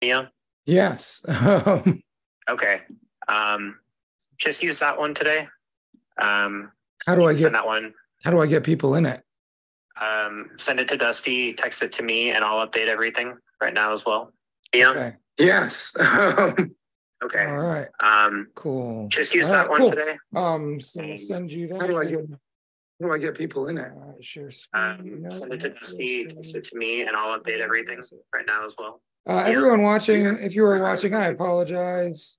Yeah. Yes. Okay. Um, just use that one today. Um, how do I get that one? how do I get people in it? Um, send it to Dusty, text it to me, and I'll update everything right now as well. Yeah. Okay. Yes. Okay. All right. Um, Cool. just use All that right, one cool. today. Um, so I'll send you that. How do I get- How do I get people in it? Right, share. Um, send it to Dusty, text it to me, and I'll update everything right now as well. Uh, everyone watching, if you are watching, I apologize.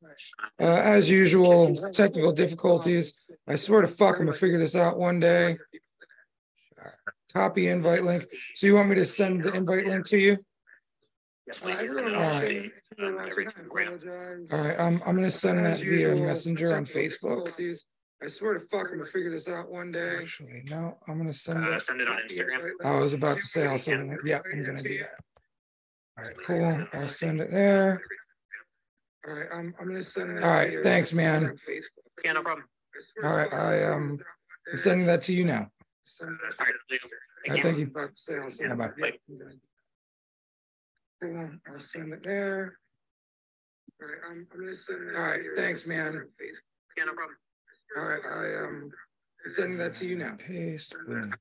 Uh, as usual, technical difficulties. I swear to fuck, I'm gonna figure this out one day. Copy invite link. So you want me to send the invite link to you? Yes, please. everyone And I'll All right. watching, update, everyone um, watching, everything I for you. apologize. All right, I'm, I'm gonna send that via messenger on Facebook. difficulties. I swear to fuck, I'm gonna figure this out one day. Actually, no, I'm gonna send Uh, it. send it on Instagram. I was about to say I'll send it. Yeah, I'm gonna do that. All right, cool. I'll send it there. All right, I'm, I'm gonna send. it. All right, thanks, man. on Facebook. Yeah, no problem. I swear All to right, fuck, I, I'm um, figure this out I'm sending that to you now. Send All that- right, Leo. All right, Thank thank you. you. About to say, I'll send Yeah, it. bye. Yeah, I'm gonna- Cool, I'll send it there. All right, I'm, I'm gonna send. that All right, thanks, man. Yeah, no problem. All right, I, um, I'm sending that to you now. Paste. boom.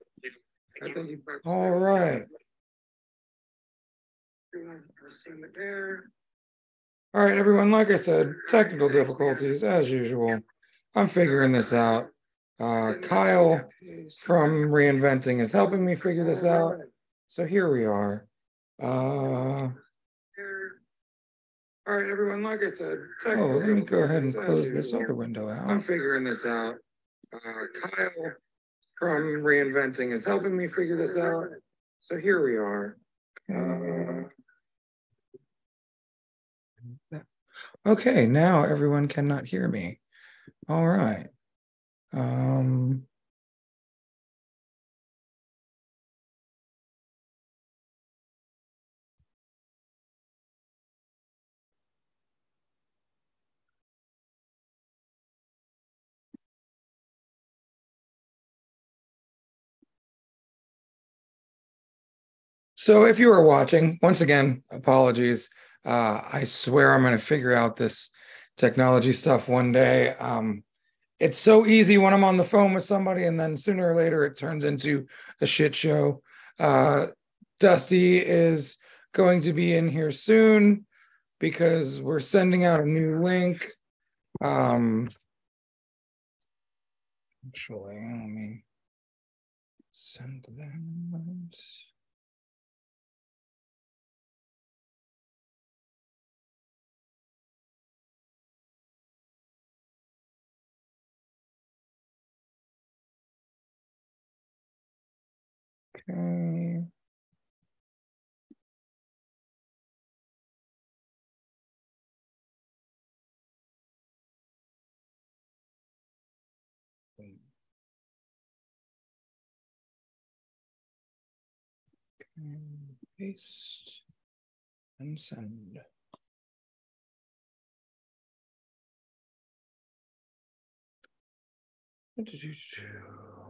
I think you. All right. All right, everyone, like I said, technical difficulties as usual. I'm figuring this out. Uh, Kyle from Reinventing is helping me figure this out. So here we are. Uh, All right, everyone, like I said. oh, let me go ahead and close this other window out. I'm figuring this out. Uh, Kyle from Reinventing is helping me figure this out. So here we are. Uh, Okay, now everyone cannot hear me. All right. Um. So if you are watching, once again, apologies. Uh, I swear I'm going to figure out this technology stuff one day. Um, it's so easy when I'm on the phone with somebody, and then sooner or later it turns into a shit show. Uh, Dusty is going to be in here soon because we're sending out a new link. Um, actually, let me send that. Okay. Okay, Paste and send. What did you do?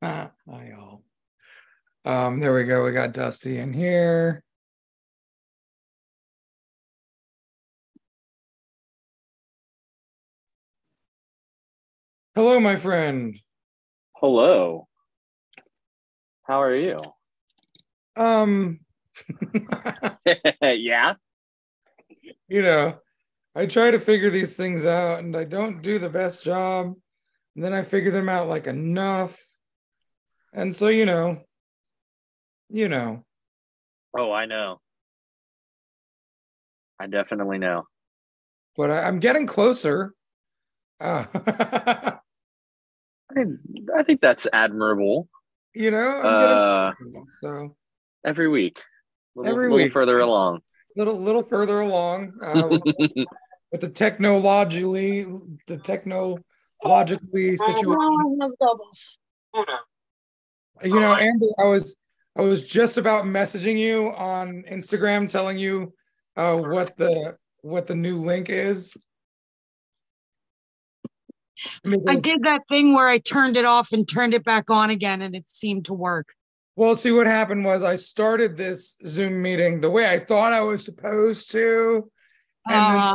Ah, hi all. Um, there we go. We got Dusty in here. Hello, my friend. Hello. How are you? Um, yeah. you know, I try to figure these things out and I don't do the best job. And then I figure them out like enough. And so, you know, you know, Oh, I know. I definitely know. but I, I'm getting closer. Uh, I, I think that's admirable. you know, I'm getting Uh, closer. so every week. Little, Every little week. further along. little little further along uh, with the technologically the technologically situation. You know, Amber, I was I was just about messaging you on Instagram telling you uh, what the what the new link is. I did that thing where I turned it off and turned it back on again and it seemed to work. Well, see what happened was I started this Zoom meeting the way I thought I was supposed to. And Uh,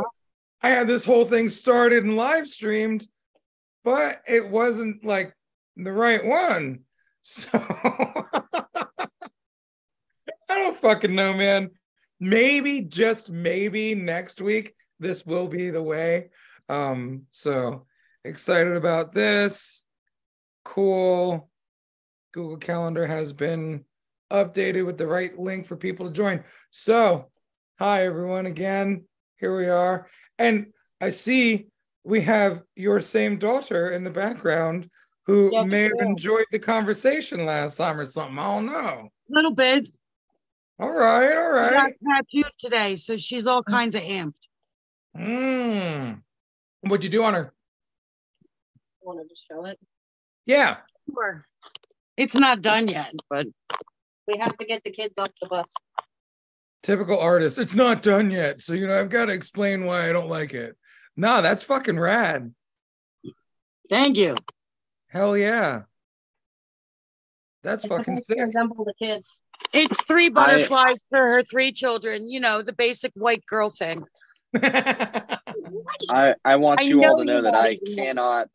I had this whole thing started and live streamed, but it wasn't like the right one. So I don't fucking know, man. Maybe just maybe next week this will be the way. Um, so excited about this. Cool. Google Calendar has been updated with the right link for people to join. So, hi everyone again. Here we are. And I see we have your same daughter in the background who Yes, may have we enjoyed the conversation last time or something. I don't know. A little bit. All right, all She got right. tattooed today, so she's all kinds of amped. Mm. What'd you do on her? wanted to show it. Yeah. Sure. It's not done yet, but We have to get the kids off the bus. Typical artist. It's not done yet. So, you know, I've got to explain why I don't like it. Nah, that's fucking rad. thank you. Hell yeah. That's It's fucking supposed sick. Resemble the kids. It's three butterflies for her three children, you know, the basic white girl thing. I, I want I you all to know you that I cannot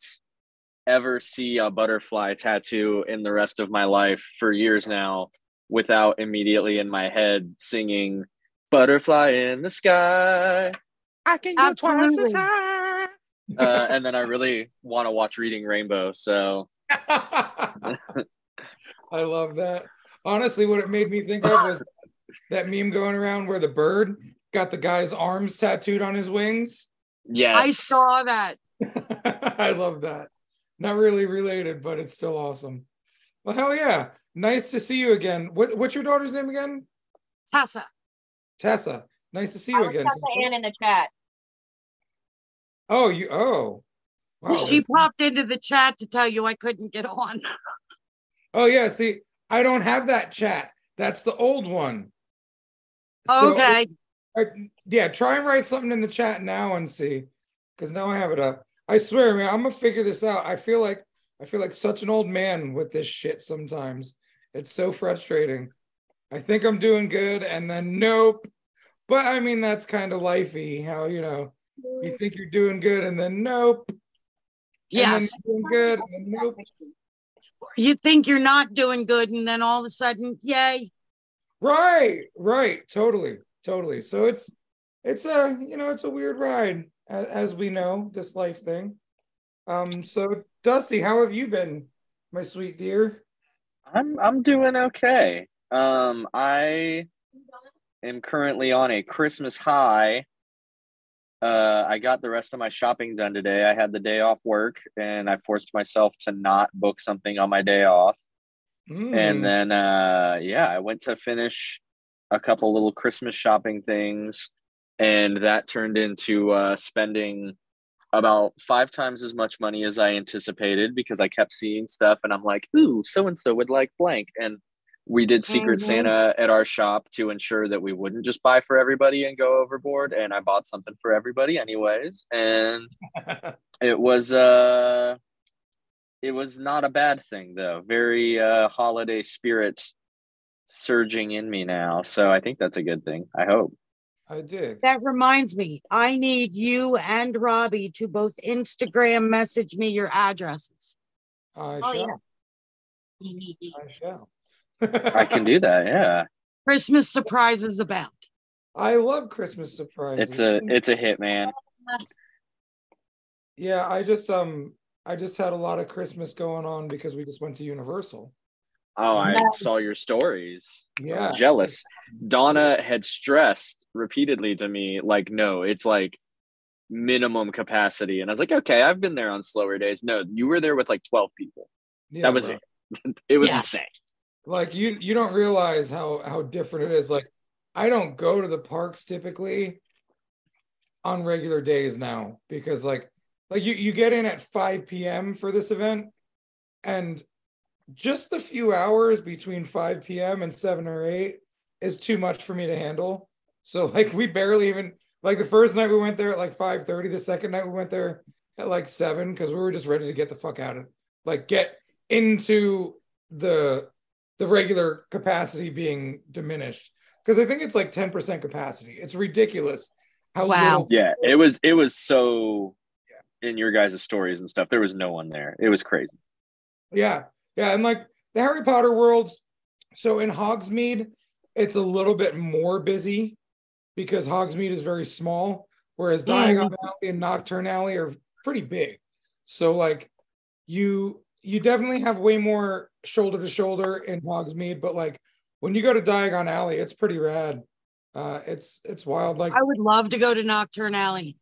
ever see a butterfly tattoo in the rest of my life for years now without immediately in my head singing butterfly in the sky. I can go twice as high. Uh, and then I really want to watch Reading Rainbow. So I love that. Honestly, what it made me think of was that meme going around where the bird got the guy's arms tattooed on his wings. yes, I saw that. I love that. Not really related, but it's still awesome. Well, hell yeah. Nice to see you again. What, what's your daughter's name again? Tessa. Tessa. Nice to see you was again. Tessa Tessa. Ann in the chat. Oh, you. Oh, wow. she popped into the chat to tell you I couldn't get on. Oh yeah. See, I don't have that chat. That's the old one. So- Okay. Yeah, try and write something in the chat now and see, because now I have it up. I swear, man, I'm gonna figure this out. I feel like I feel like such an old man with this shit sometimes. It's so frustrating. I think I'm doing good, and then nope. But I mean, that's kind of lifey. How you know you think you're doing good, and then nope. And then Yes. you're doing good, and then nope. You think you're not doing good, and then all of a sudden, yay. Right, right, totally, totally. So it's it's a you know it's a weird ride as, as we know this life thing. Um, so Dusty, how have you been, my sweet dear? I'm I'm doing okay. Um, I am currently on a Christmas high. Uh, I got the rest of my shopping done today. I had the day off work, and I forced myself to not book something on my day off. Mm, And then, uh, yeah, I went to finish a couple little Christmas shopping things, and that turned into uh, spending about five times as much money as I anticipated because I kept seeing stuff, and I'm like, "Ooh, so and so would like blank," and we did Secret Mhm. Santa at our shop to ensure that we wouldn't just buy for everybody and go overboard. And I bought something for everybody, anyways, and it was uh it was not a bad thing though very uh holiday spirit surging in me now so i think that's a good thing i hope I dig. That reminds me, I need you and Robbie to both Instagram message me your addresses. I Oh, shall. yeah. I shall. I can do that yeah Christmas surprises abound. I love Christmas surprises. it's a it's a hit man yeah, I just um I just had a lot of Christmas going on because we just went to Universal. oh i Yeah. saw your stories Yeah. I'm jealous donna had stressed repeatedly to me like no it's like minimum capacity and i was like okay i've been there on slower days no you were there with like 12 people Yeah, that was bro. it it was Yes. insane like you you don't realize how how different it is. Like i don't go to the parks typically on regular days now because like like you you get in at 5 p.m for this event and just the few hours between 5 p.m and 7 or 8 is too much for me to handle. So like we barely even like the first night we went there at like 5 30 the second night we went there at like seven because we were just ready to get the fuck out of like get into the the regular capacity being diminished because I think it's like 10% capacity. It's ridiculous how Wow. little Yeah, it was it was so in your guys' stories and stuff. There was no one there. It was crazy. Yeah, yeah, and like the Harry Potter worlds. So in Hogsmeade, it's a little bit more busy because Hogsmeade is very small, whereas Diagon Alley and Knockturn Alley are pretty big. So like you you definitely have way more shoulder to shoulder in Hogsmeade, but like when you go to Diagon Alley, it's pretty rad. Uh, it's it's wild. Like I would love to go to Knockturn Alley.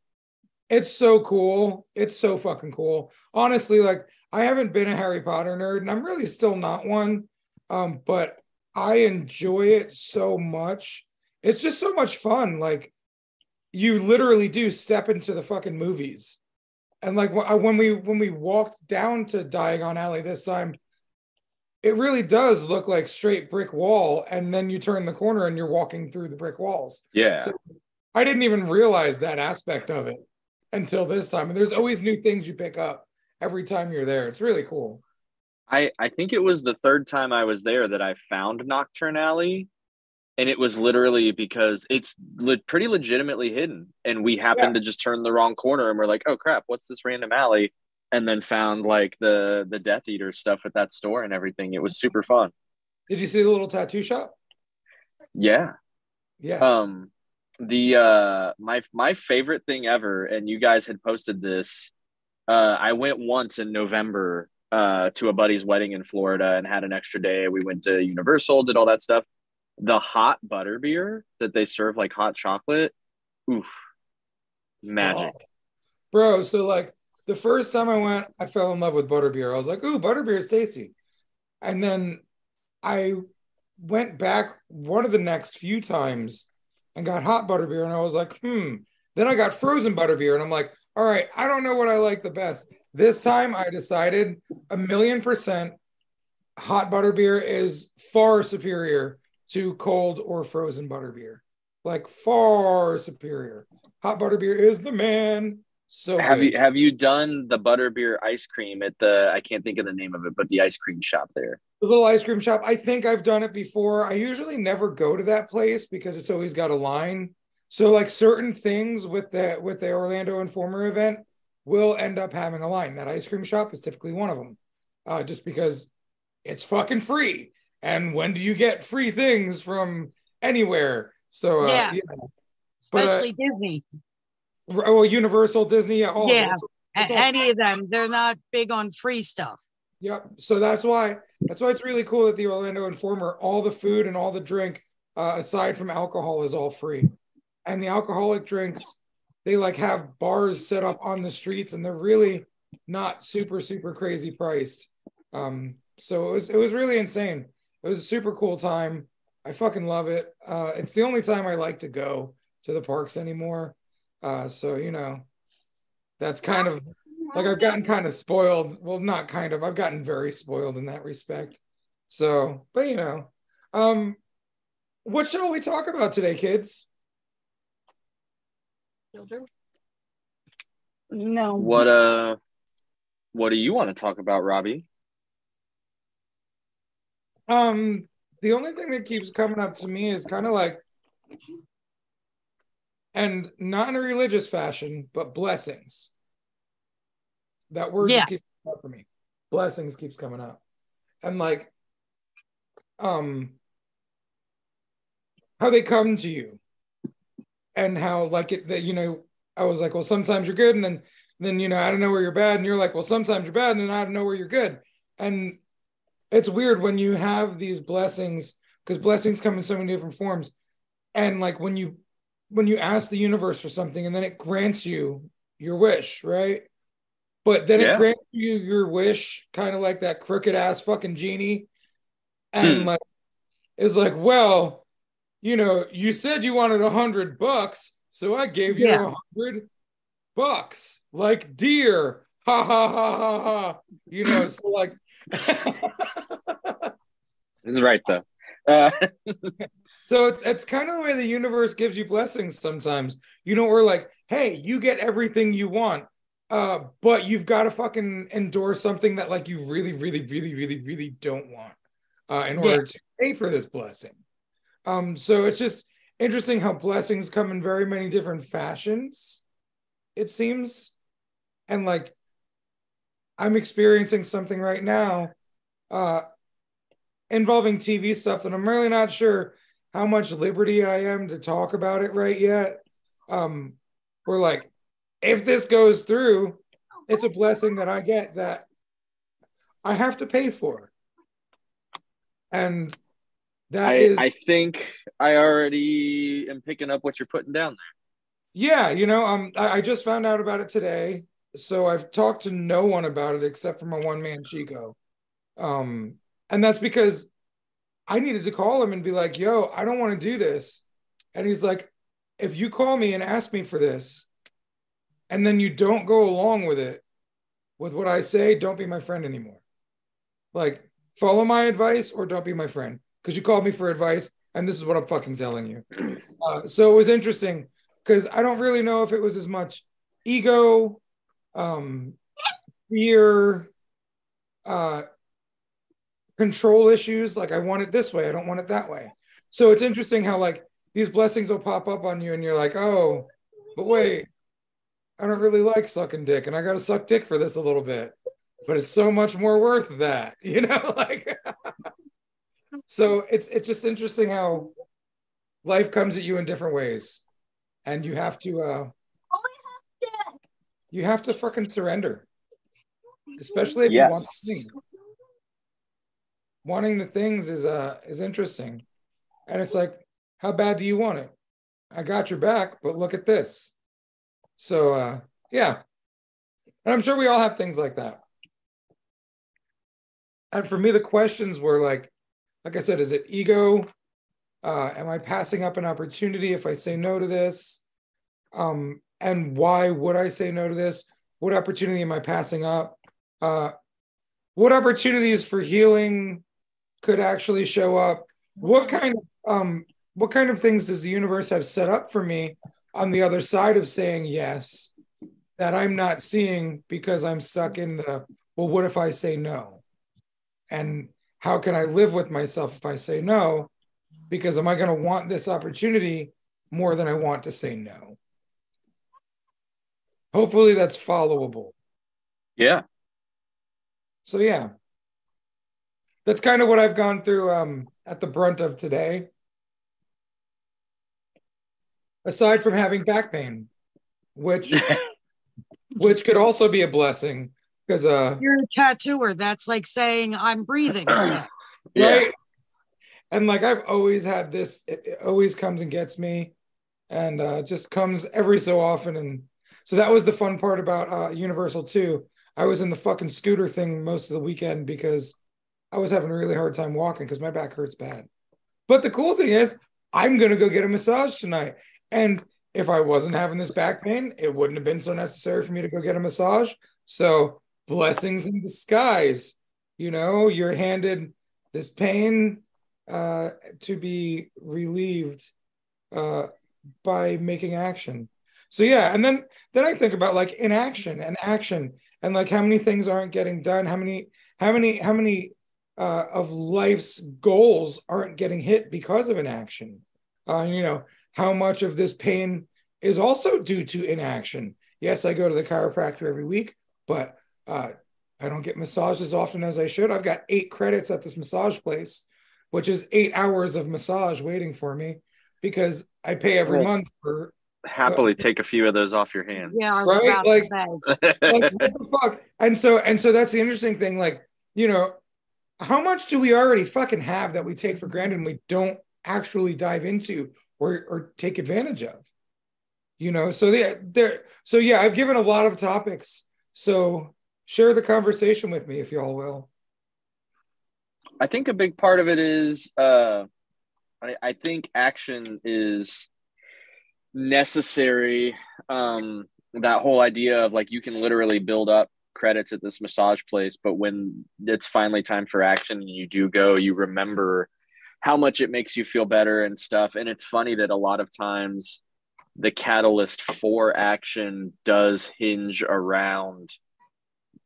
it's so cool. It's so fucking cool. Honestly, like I haven't been a Harry Potter nerd, and I'm really still not one. Um, but I enjoy it so much. It's just so much fun. Like you literally do step into the fucking movies. And like when we when we walked down to Diagon Alley this time, it really does look like straight brick wall, and then you turn the corner and you're walking through the brick walls. Yeah. So I didn't even realize that aspect of it until this time. And there's always new things you pick up every time you're there. It's really cool. I I think it was the third time I was there that I found Knockturn Alley, and it was literally because it's le- pretty legitimately hidden, and we happened to just turn the wrong corner, and we're like, oh crap, what's this random alley? And then found like the the Death Eater stuff at that store and everything. It was super fun. Did you see the little tattoo shop? Yeah. Yeah. Um, the uh my my favorite thing ever, and you guys had posted this. Uh, I went once in November uh to a buddy's wedding in Florida and had an extra day. We went to Universal, did all that stuff. The hot butter beer that they serve like hot chocolate, oof, magic. Oh. Bro, so like the first time I went, I fell in love with butterbeer. I was like, ooh, butterbeer is tasty. And then I went back one of the next few times and got hot butterbeer, and I was like, hmm. Then I got frozen butterbeer, and I'm like, all right, I don't know what I like the best. This time I decided a million percent hot butterbeer is far superior to cold or frozen butterbeer. Like far superior. Hot butterbeer is the man. So Have good. you have you done the butterbeer ice cream at the I can't think of the name of it, but the ice cream shop there? the little ice cream shop? I think I've done it before. I usually never go to that place because it's always got a line. So like certain things with the with the Orlando Informer event will end up having a line. That ice cream shop is typically one of them, uh, just because it's fucking free. And when do you get free things from anywhere? So uh, Yeah. yeah. But, uh, Especially Disney. well, Universal, Disney, all. Yeah. It's- it's all- any of them. They're not big on free stuff. Yep. So that's why that's why it's really cool that the Orlando Informer, all the food and all the drink, uh, aside from alcohol, is all free. And the alcoholic drinks, they like have bars set up on the streets, and they're really not super super crazy priced. Um, so it was it was really insane. It was a super cool time. I fucking love it. Uh, it's the only time I like to go to the parks anymore. Uh, so you know, that's kind of like I've gotten kind of spoiled. Well, not kind of. I've gotten very spoiled in that respect. So, but you know, um, what shall we talk about today, kids? Children. No. What uh what do you want to talk about, Robbie? Um, the only thing that keeps coming up to me is kind of like, and not in a religious fashion, but blessings. That word Yeah. keeps coming up for me. Blessings keeps coming up, and like, um, how they come to you, and how like it that you know, I was like, well, sometimes you're good, and then then you know, I don't know where you're bad, and you're like, well, sometimes you're bad, and then I don't know where you're good, and it's weird when you have these blessings because blessings come in so many different forms and like when you when you ask the universe for something and then it grants you your wish right but then Yeah. it grants you your wish kind of like that crooked ass fucking genie and Hmm. like is like well you know you said you wanted a hundred bucks so i gave you a Yeah. hundred bucks like deer ha ha ha ha ha you know so like This is right though. Uh, So it's it's kind of the way the universe gives you blessings sometimes. You know, we're like, hey, you get everything you want, Uh, but you've got to fucking endure something that like you really, really, really, really, really don't want uh, in Yeah. order to pay for this blessing. Um, so it's just interesting how blessings come in very many different fashions, it seems. And like I'm experiencing something right now uh involving TV stuff that I'm really not sure how much liberty I am to talk about it right yet. Um, we're like, if this goes through, it's a blessing that I get that I have to pay for. And that I, is I think I already am picking up what you're putting down there. Yeah, you know, um, I, I just found out about it today, so I've talked to no one about it except for my one man Chico, um, and that's because I needed to call him and be like, "Yo, I don't want to do this," and he's like, "If you call me and ask me for this, and then you don't go along with it, with what I say, don't be my friend anymore. Like, follow my advice or don't be my friend, because you called me for advice, and this is what I'm fucking telling you." Uh, so it was interesting because I don't really know if it was as much ego, um, fear, uh, control issues. Like I want it this way, I don't want it that way. So it's interesting how like these blessings will pop up on you, and you're like, oh, but wait, I don't really like sucking dick, and I got to suck dick for this a little bit, but it's so much more worth that, you know, like. so it's it's just interesting how life comes at you in different ways and you have to uh you have to fucking surrender. Especially if you want the wanting the things is uh is interesting. And it's like how bad do you want it? I got your back but look at this. So uh yeah. And i'm sure we all have things like that. And for me the questions were like like i said is it ego? Uh, am I passing up an opportunity if I say no to this? Um, and why would I say no to this? What opportunity am I passing up? Uh, what opportunities for healing could actually show up? What kind of um, what kind of things does the universe have set up for me on the other side of saying yes that I'm not seeing because I'm stuck in the well, what if I say no? And how can I live with myself if I say no? because am I going to want this opportunity more than I want to say no? Hopefully that's followable. Yeah. So yeah. That's kind of what I've gone through um at the brunt of today. Aside from having back pain, which which could also be a blessing because uh You're a tattooer. That's like saying I'm breathing. today. Yeah. right? And like I've always had this, it, it always comes and gets me, and uh, just comes every so often. And so that was the fun part about uh, Universal too. I was in the fucking scooter thing most of the weekend because I was having a really hard time walking because my back hurts bad. But the cool thing is, I'm gonna go get a massage tonight, and if I wasn't having this back pain, it wouldn't have been so necessary for me to go get a massage. So blessings in disguise. You know, you're handed this pain uh, to be relieved uh, by making action. So yeah, and then then I think about like inaction and action and like how many things aren't getting done, how many how many how many uh, of life's goals aren't getting hit because of inaction. Uh, you know how much of this pain is also due to inaction. Yes, I go to the chiropractor every week, but uh, I don't get massaged as often as I should. I've got eight credits at this massage place which is eight hours of massage waiting for me because I pay every Well, month for Happily take a few of those off your hands. Yeah, Right, like- like what the fuck? And so and so that's the interesting thing. Like, you know, how much do we already fucking have that we take for granted and we don't actually dive into or or take advantage of? You know, so yeah, there so yeah, I've given a lot of topics. So share the conversation with me if y'all will. I think a big part of it is uh, I, I think action is necessary. Um, that whole idea of like you can literally build up credits at this massage place, but when it's finally time for action and you do go, you remember how much it makes you feel better and stuff. And it's funny that a lot of times the catalyst for action does hinge around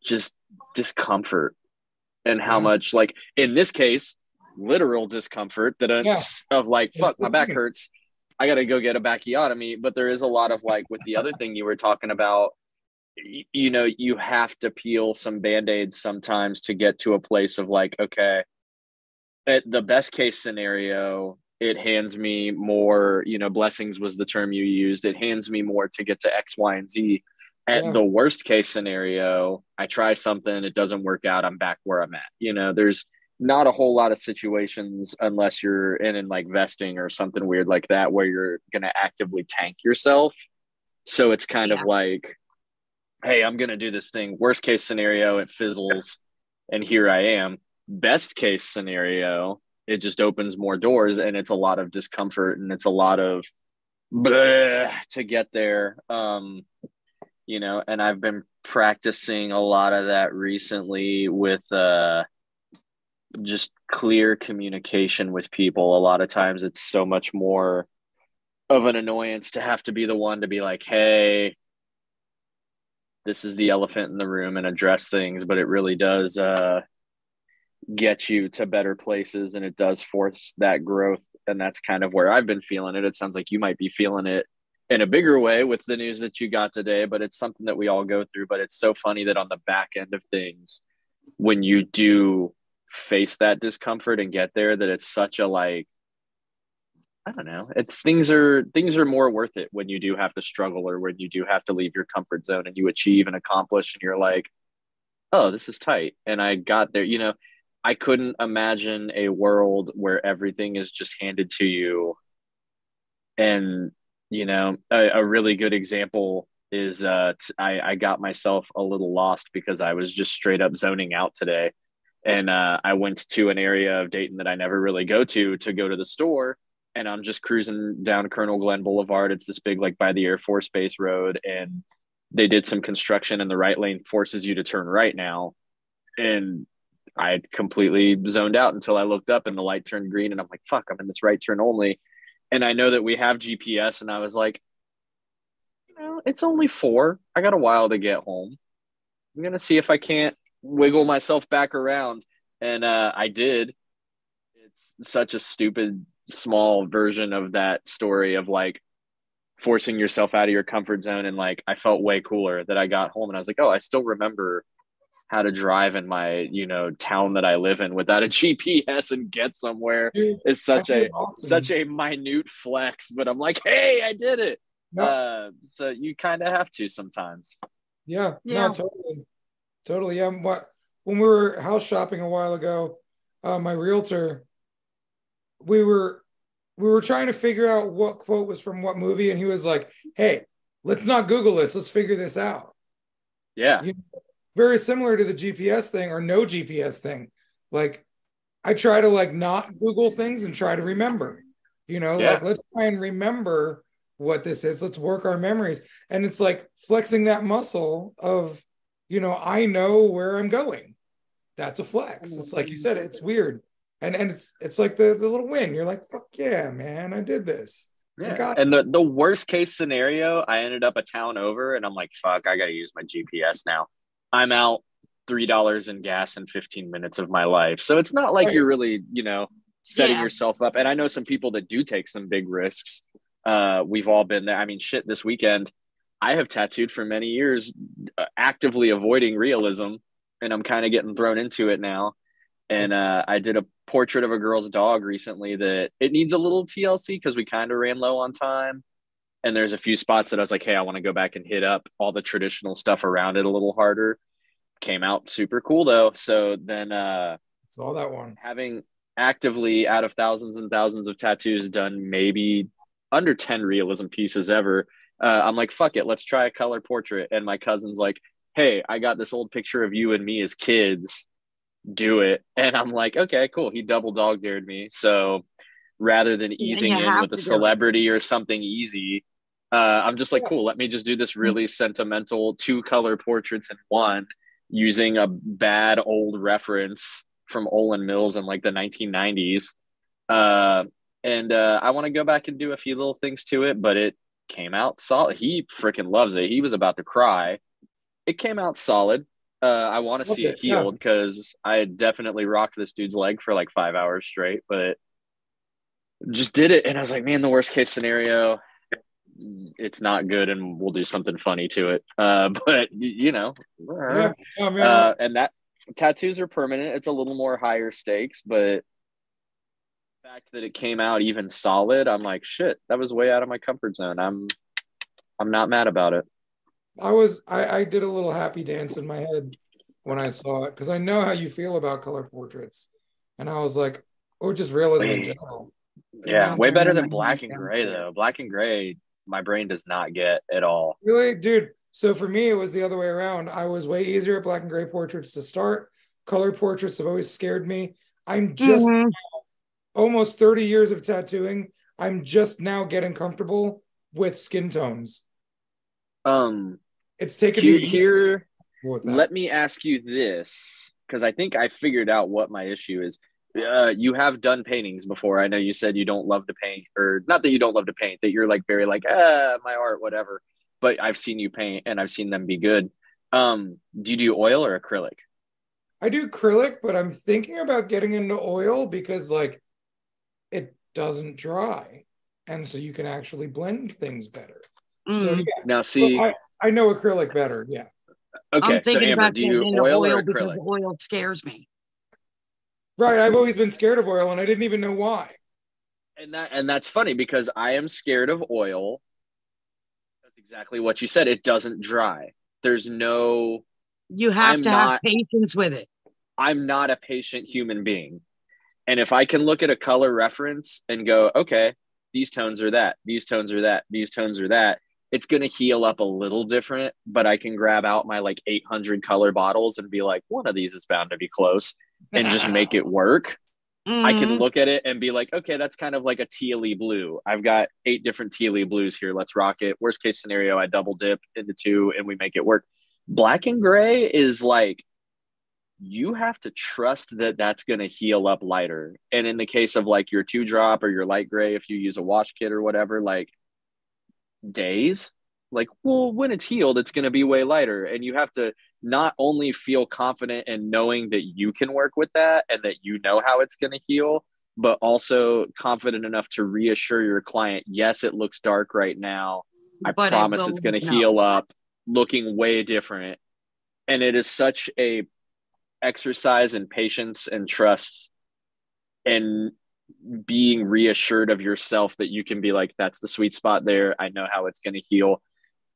just discomfort and how Yeah. much like in this case literal discomfort that Yeah. of like fuck my back hurts i gotta go get a backiotomy but there is a lot of like with the other thing you were talking about you know you have to peel some band-aids sometimes to get to a place of like okay at the best case scenario it hands me more you know blessings was the term you used it hands me more to get to x y and z at Yeah. the worst case scenario i try something it doesn't work out i'm back where i'm at you know there's not a whole lot of situations unless you're in in like vesting or something weird like that where you're going to actively tank yourself. So it's kind Yeah. of like hey i'm going to do this thing. Worst case scenario it fizzles and here i am. Best case scenario it just opens more doors and it's a lot of discomfort and it's a lot of bleh to get there. Um you know and i've been practicing a lot of that recently with uh just clear communication with people. A lot of times it's so much more of an annoyance to have to be the one to be like hey this is the elephant in the room and address things but it really does uh get you to better places and it does force that growth. And that's kind of where i've been feeling it. It sounds like you might be feeling it in a bigger way with the news that you got today but it's something that we all go through. But it's so funny that on the back end of things when you do face that discomfort and get there that it's such a like i don't know. It's things are things are more worth it when you do have to struggle or when you do have to leave your comfort zone and you achieve and accomplish and you're like oh this is tight. And i got there you know i couldn't imagine a world where everything is just handed to you. And you know a, a really good example is uh t- I, I got myself a little lost because i was just straight up zoning out today and uh, I went to an area of Dayton that I never really go to to go to the store, and I'm just cruising down Colonel Glenn Boulevard. It's this big like by the Air Force Base road, and they did some construction, and the right lane forces you to turn right now, and I completely zoned out until I looked up and the light turned green, and I'm like, "Fuck, I'm in this right turn only," and I know that we have GPS, and I was like, you know, it's only four. I got a while to get home. I'm gonna see if I can't wiggle myself back around. And uh i did. It's such a stupid small version of that story of like forcing yourself out of your comfort zone. And like i felt way cooler that i got home and i was like oh i still remember how to drive in my you know town that i live in without a gps and get somewhere. Dude, is such a awesome. such a minute flex but i'm like hey i did it. No. uh so you kind of have to sometimes. Yeah, Yeah. no, totally, totally. Yeah, what when we were house shopping a while ago, uh, my realtor, we were we were trying to figure out what quote was from what movie, and he was like, "Hey, let's not Google this. Let's figure this out." yeah You- Very similar to the GPS thing or no GPS thing. Like, I try to like not Google things and try to remember. You know, Yeah. like let's try and remember what this is. Let's work our memories. And it's like flexing that muscle of, you know, I know where I'm going. That's a flex. It's like you said, it's weird. And and it's it's like the, the little win. You're like, fuck yeah, man, I did this. Yeah. And the, the worst case scenario, I ended up a town over and I'm like, fuck, I got to use my GPS now. I'm out $3 in gas in 15 minutes of my life. So it's not like Right. you're really, you know, setting Yeah. yourself up. And I know some people that do take some big risks. Uh, we've all been there. I mean, shit, this weekend, I have tattooed for many years, uh, actively avoiding realism. And I'm kind of getting thrown into it now. And uh, I did a portrait of a girl's dog recently that it needs a little TLC because we kind of ran low on time. And there's a few spots that I was like, hey, I want to go back and hit up all the traditional stuff around it a little harder. Came out super cool though. So then uh, Saw that one. having actively out of thousands and thousands of tattoos done maybe under 10 realism pieces ever, uh, I'm like, fuck it, let's try a color portrait. And my cousin's like, hey, I got this old picture of you and me as kids. Do it. And I'm like, okay, cool. He double dog dared me. So rather than easing in with a to do it. celebrity or something easy, uh, I'm just like, cool, let me just do this really sentimental two color portraits in one using a bad old reference from Olan Mills in like the 1990s. Uh, and uh, I want to go back and do a few little things to it, but it came out solid. He freaking loves it. He was about to cry. It came out solid. Uh, I want to see it healed because I definitely rocked this dude's leg for like five hours straight, but just did it. And I was like, man, the worst case scenario, it's not good, and we'll do something funny to it. Uh, but you know, Yeah, uh, and that tattoos are permanent. It's a little more higher stakes, but fact that it came out even solid, I'm like, shit, that was way out of my comfort zone. I'm, I'm not mad about it. I was I, I did a little happy dance in my head when I saw it because I know how you feel about color portraits, and I was like, or just realism in general. Yeah, Yeah, way better than black and gray though. Black and gray, my brain does not get at all. Really, dude. So for me, it was the other way around. I was way easier at black and gray portraits to start. Color portraits have always scared me. I'm just Mhm. Almost 30 years of tattooing. I'm just now getting comfortable with skin tones. Um, It's taken here, me here let me ask you this because I think I figured out what my issue is. Uh, you have done paintings before. I know you said you don't love to paint, or not that you don't love to paint, that you're like very like, ah, my art, whatever. But I've seen you paint and I've seen them be good. Um, do you do oil or acrylic? I do acrylic, but I'm thinking about getting into oil because like doesn't dry. And so you can actually blend things better. So Mm. yeah, Now, see, I, I know acrylic better. Yeah. okay, I'm so thinking Amber, about do you oil, oil, or because oil scares me. Right. I've always been scared of oil and I didn't even know why. and that and that's funny because I am scared of oil. That's exactly what you said. It doesn't dry. There's no. You have I'm to have not- patience with it. I'm not a patient human being, and if I can look at a color reference and go, okay, these tones are that, these tones are that, these tones are that. It's going to heal up a little different, but I can grab out my like 800 color bottles and be like, one of these is bound to be close and just make it work. I can Mhm. look at it and be like, okay, that's kind of like a tealy blue. I've got eight different tealy blues here. Let's rock it. Worst case scenario, I double dip into two and we make it work. Black and gray is like, you have to trust that that's going to heal up lighter. And in the case of like your two drop or your light gray, if you use a wash kit or whatever, like days, like, well, when it's healed, it's going to be way lighter. And you have to not only feel confident in knowing that you can work with that and that you know how it's going to heal, but also confident enough to reassure your client, yes, it looks dark right now. I But promise it's going to heal up looking way different. And it is such a exercise in patience and trust and being reassured of yourself that you can be like, that's the sweet spot there. I know how it's going to heal.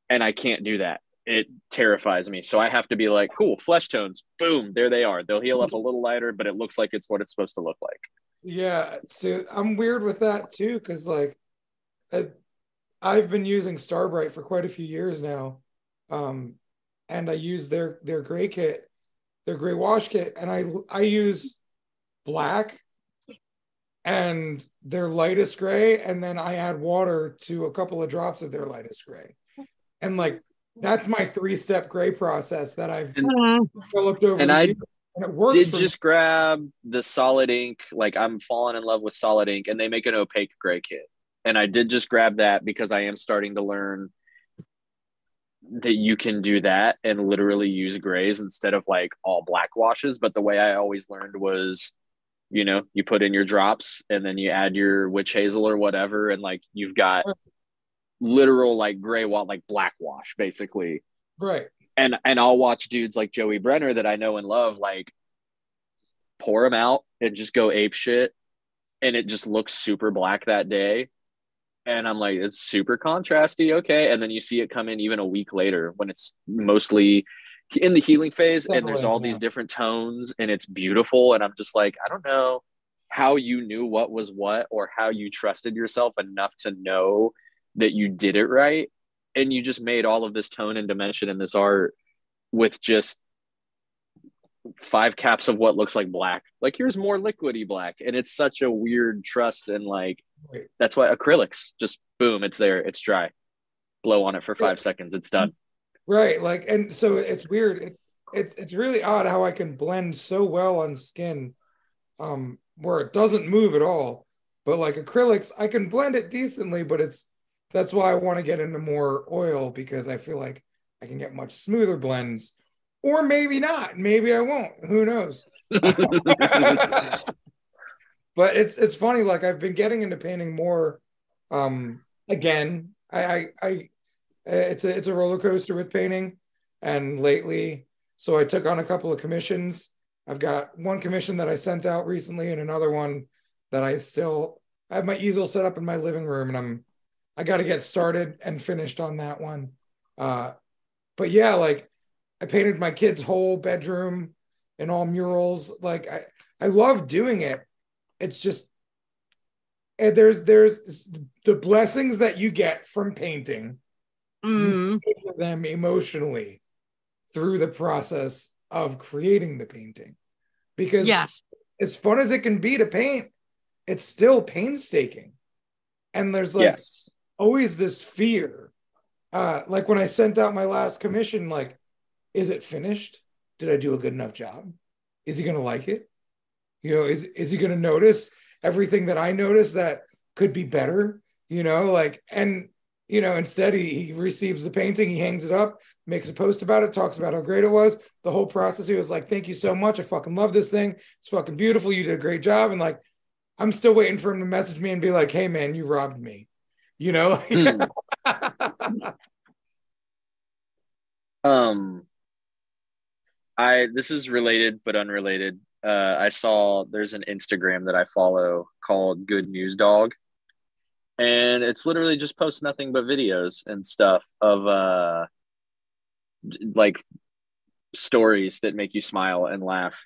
And I can't do that. It terrifies me. So I have to be like, cool, flesh tones, boom, there they are. They'll heal up a little lighter, but it looks like it's what it's supposed to look like. Yeah, so I'm weird with that too, because like I, I've been using Starbrite for quite a few years now, um, and I use their their gray kit, their gray wash kit, and I I use black and their lightest gray, and then I add water to a couple of drops of their lightest gray, and like that's my three step gray process that I've Mhm. developed over And I years, and it works. Did for me. just grab the solid ink. Like I'm falling in love with solid ink, and they make an opaque gray kit. And I did just grab that because I am starting to learn that you can do that and literally use grays instead of like all black washes. But the way I always learned was, you know, you put in your drops and then you add your witch hazel or whatever, and like you've got literal like gray wash, like black wash, basically right. and and I'll watch dudes like Joey Brenner that I know and love like pour them out and just go ape shit and it just looks super black that day and I'm like it's super contrasty okay and then you see it come in even a week later when it's mostly in the healing phase and there's all yeah. these different tones and it's beautiful and I'm just like I don't know how you knew what was what or how you trusted yourself enough to know that you did it right and you just made all of this tone and dimension in this art with just five caps of what looks like black. Like here's more liquidy black, and it's such a weird trust and like Right. that's why acrylics just boom, it's there, it's dry. Blow on it for five Yeah. seconds, it's done. Right, like, and so it's weird. It, it's it's really odd how I can blend so well on skin, um, where it doesn't move at all. But like acrylics, I can blend it decently, but it's that's why I want to get into more oil because I feel like I can get much smoother blends, or maybe not. Maybe I won't. Who knows? but it's it's funny. Like I've been getting into painting more. Um, again, I I, I it's a it's a roller coaster with painting, and lately, so I took on a couple of commissions. I've got one commission that I sent out recently, and another one that I still I have my easel set up in my living room, and I'm I got to get started and finished on that one. Uh, but yeah, like I painted my kid's whole bedroom in all murals. Like I, I love doing it. It's just, and there's there's the blessings that you get from painting. Mm, You them emotionally through the process of creating the painting, because yes. as fun as it can be to paint, it's still painstaking. And there's like yes. always this fear. Uh, like when I sent out my last commission, like, is it finished? Did I do a good enough job? Is he gonna like it? You know, is is he gonna notice everything that I notice that could be better? You know, like, and you know, instead he, he receives the painting, he hangs it up, makes a post about it, talks about how great it was. The whole process, he was like, Thank you so much. I fucking love this thing. It's fucking beautiful. You did a great job. And like, I'm still waiting for him to message me and be like, hey man, you robbed me. You know? Hmm. Um, I this is related but unrelated. Uh, I saw there's an Instagram that I follow called Good News Dog, and it's literally just posts nothing but videos and stuff of uh, like stories that make you smile and laugh.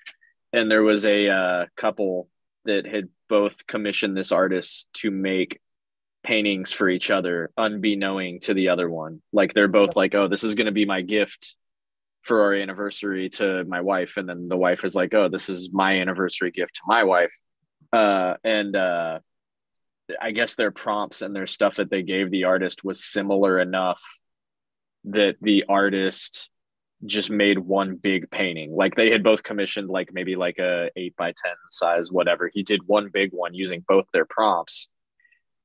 And there was a uh, couple that had both commissioned this artist to make paintings for each other unbeknowing to the other one. Like they're both like oh this is going to be my gift for our anniversary to my wife and then the wife is like oh this is my anniversary gift to my wife. Uh and uh i guess their prompts and their stuff that they gave the artist was similar enough that the artist just made one big painting. Like they had both commissioned like maybe like a 8 by 10 size whatever. He did one big one using both their prompts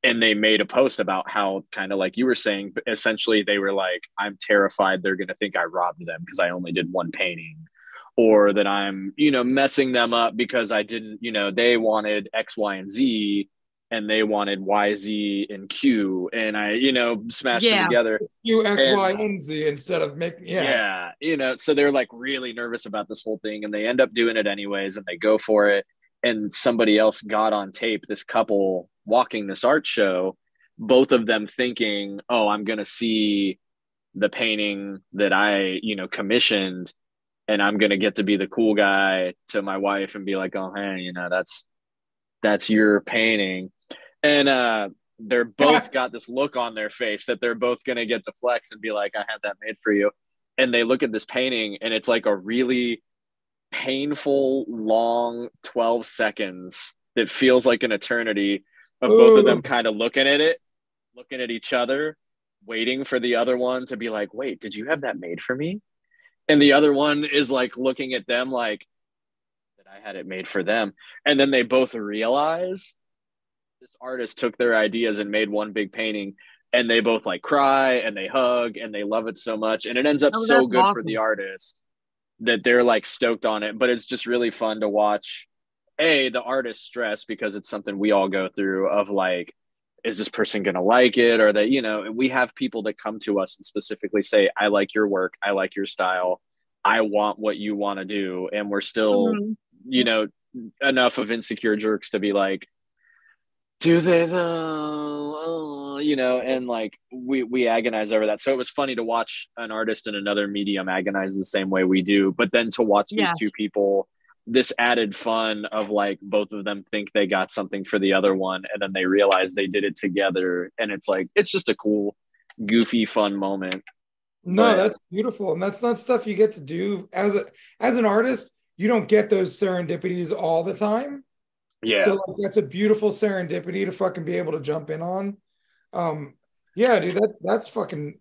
and they made a post about how kind of like you were saying essentially they were like i'm terrified they're going to think i robbed them because i only did one painting or that i'm you know messing them up because i didn't you know they wanted x y and z and they wanted y z and q and i you know smashed Yeah. them together you X, And- Y, and Z instead of making yeah. yeah. you know so they're like really nervous about this whole thing and they end up doing it anyways and they go for it and somebody else got on tape this couple walking this art show both of them thinking oh i'm going to see the painting that i you know commissioned and i'm going to get to be the cool guy to my wife and be like oh hey you know that's that's your painting. And uh they're both got this look on their face that they're both going to get to flex and be like i had that made for you. And they look at this painting and it's like a really painful long 12 seconds that feels like an eternity of both of them kind of looking at it looking at each other waiting for the other one to be like wait did you have that made for me? And the other one is like looking at them like that i had it made for them. And then they both realize this artist took their ideas and made one big painting and they both like cry and they hug and they love it so much and it ends up Oh, so good for the artist that they're like stoked on it but it's just really fun to watch a the artist stress because it's something we all go through of like is this person going to like it? Or that you know we have people that come to us and specifically say i like your work. I like your style. I want what you want to do. And we're still Mhm. you know enough of insecure jerks to be like do they though? Oh, you know and like we we agonize over that. So it was funny to watch an artist in another medium agonize the same way we do but then to watch these two people this added fun of like both of them think they got something for the other one and then they realize they did it together and it's like it's just a cool goofy fun moment No, But- that's beautiful. And that's not stuff you get to do as a as an artist. You don't get those serendipities all the time. yeah So like, that's a beautiful serendipity to fucking be able to jump in on. Um, yeah, dude, that's that's fucking.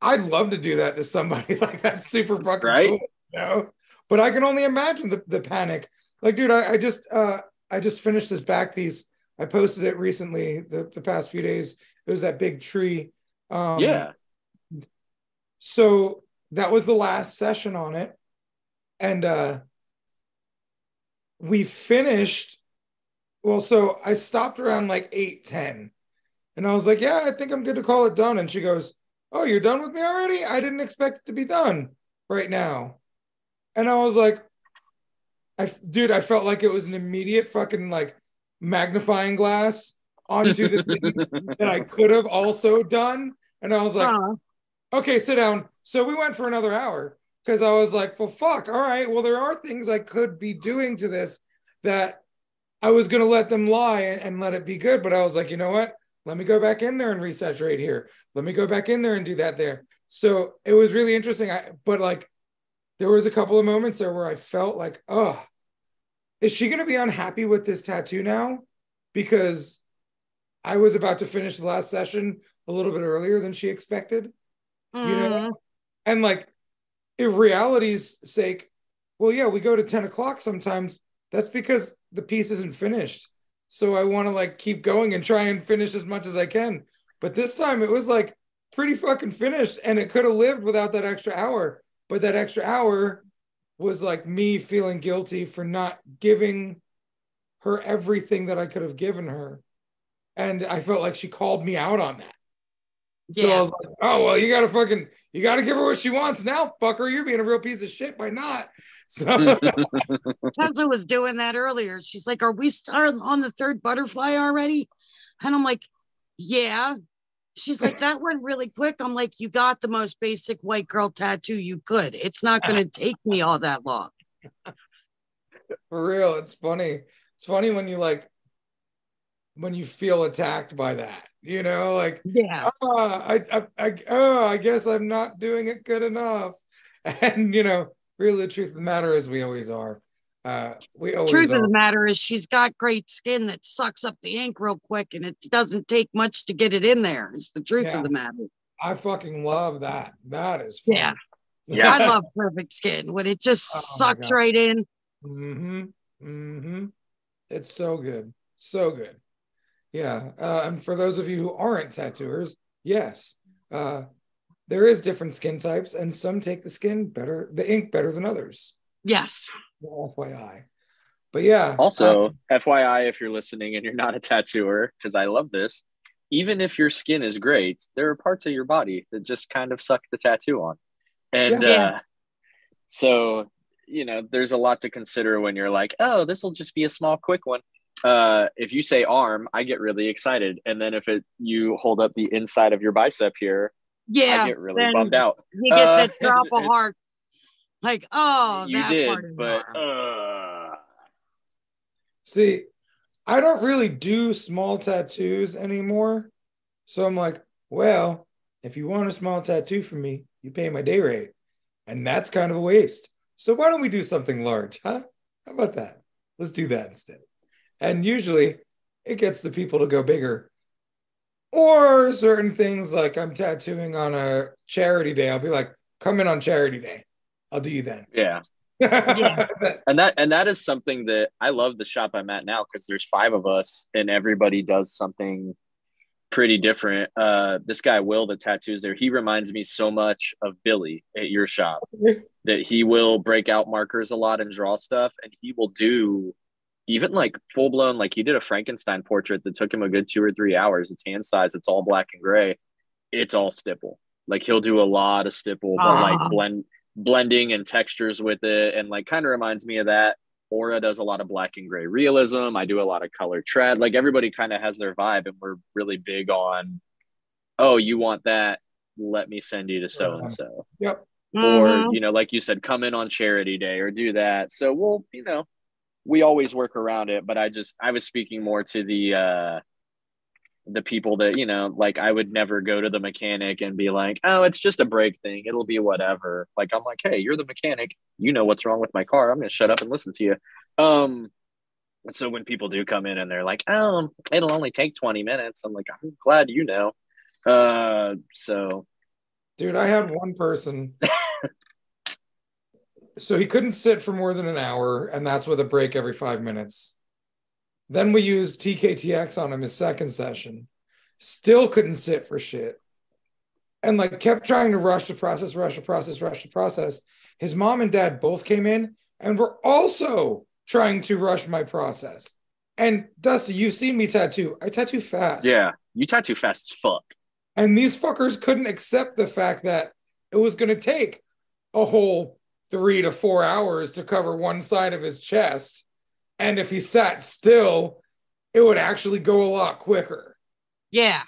I'd love to do that to somebody. Like that's super fucking Right? cool, you know? But I can only imagine the, the panic. Like, dude, I, I just uh I just finished this back piece I posted it recently the, the past few days. It was that big tree. Um, yeah. so that was the last session on it and uh we finished well so i stopped around like 8 10 and i was like yeah i think i'm good to call it done and she goes oh you're done with me already i didn't expect it to be done right now and i was like i dude i felt like it was an immediate fucking like magnifying glass onto the things that i could have also done and i was like Huh. okay, sit down. So we went for another hour because I was like, well, fuck. All right. Well, there are things I could be doing to this that I was going to let them lie and, and let it be good. But I was like, you know what? Let me go back in there and resaturate here. Let me go back in there and do that there. So it was really interesting. I, but like, there was a couple of moments there where I felt like, oh, is she going to be unhappy with this tattoo now? Because I was about to finish the last session a little bit earlier than she expected you know? Mm, and like if reality's sake well yeah we go to 10 o'clock sometimes that's because the piece isn't finished. So i want to like keep going and try and finish as much as i can. But this time it was like pretty fucking finished and it could have lived without that extra hour but that extra hour was like me feeling guilty for not giving her everything that i could have given her and i felt like she called me out on that so I was like, oh well, you gotta fucking you gotta give her what she wants now, fucker. You're being a real piece of shit by not. So Tesla was doing that earlier. She's like, Are we starting on the third butterfly already? And I'm like, Yeah. She's like, That went really quick. I'm like, You got the most basic white girl tattoo you could. It's not going to take me all that long. for real, it's funny. It's funny when you like when you feel attacked by that, you know, like Yeah. oh, I, I, I, oh, I guess I'm not doing it good enough. And you know, really, the truth of the matter is, we always are. Uh, we always Truth are. of the matter is, she's got great skin that sucks up the ink real quick, and it doesn't take much to get it in there. Is the truth Yeah. of the matter. I fucking love that. That is fun. Yeah. Yeah. I love perfect skin when it just Oh sucks right in. Mm-hmm. Mm-hmm. It's so good. So good. Yeah. Uh, and for those of you who aren't tattooers, yes. Uh, there is different skin types, and some take the skin better, the ink better than others. Yes. FYI. But yeah. Also, um, FYI, if you're listening and you're not a tattooer, because I love this, even if your skin is great, there are parts of your body that just kind of suck the tattoo on. And Yeah. uh, so, you know, there's a lot to consider when you're like, oh, this will just be a small, quick one. Uh, if you say arm, I get really excited. And then if it you hold up the inside of your bicep here, Yeah. I get really bummed out. You get Uh, that drop of heart. Like, oh, you that did, part but uh, See, I don't really do small tattoos anymore. So I'm like, well, if you want a small tattoo from me, you pay my day rate. And that's kind of a waste. So why don't we do something large, huh? How about that? Let's do that instead. And usually it gets the people to go bigger. Or certain things like I'm tattooing on a charity day. I'll be like, come in on charity day. I'll do you then. yeah. Yeah. And that and that is something that I love the shop I'm at now because there's five of us and everybody does something pretty different. Uh, this guy Will, the tattoos there, he reminds me so much of Billy at your shop that he will break out markers a lot and draw stuff, and he will do even like full blown like he did a Frankenstein portrait that took him a good two or three hours. It's hand size, it's all black and gray, it's all stipple. Like he'll do a lot of stipple, but Ah. like blend blending and textures with it, and like kind of reminds me of that. Aura does a lot of black and gray realism. I do a lot of color tread. Like everybody kind of has their vibe, and we're really big on, oh, you want that? Let me send you to so and so yep. Mhm. or you know like you said come in on charity day or do that so we'll you know we always work around it but i just i was speaking more to the uh the people that you know like i would never go to the mechanic and be like oh it's just a brake thing. It'll be whatever. Like i'm like hey you're the mechanic. You know what's wrong with my car. I'm gonna shut up and listen to you. Um so when people do come in and they're like oh it'll only take 20 minutes i'm like i'm glad you know. Uh so Dude, I had one person. so he couldn't sit for more than an hour, and that's with a break every five minutes. Then we used TKTX on him his second session. Still couldn't sit for shit. And like kept trying to rush the process, rush the process, rush the process. His mom and dad both came in and were also trying to rush my process. And Dusty, you've seen me tattoo. I tattoo fast. Yeah, you tattoo fast as fuck. And these fuckers couldn't accept the fact that it was going to take a whole three to four hours to cover one side of his chest. And if he sat still, it would actually go a lot quicker. Yeah.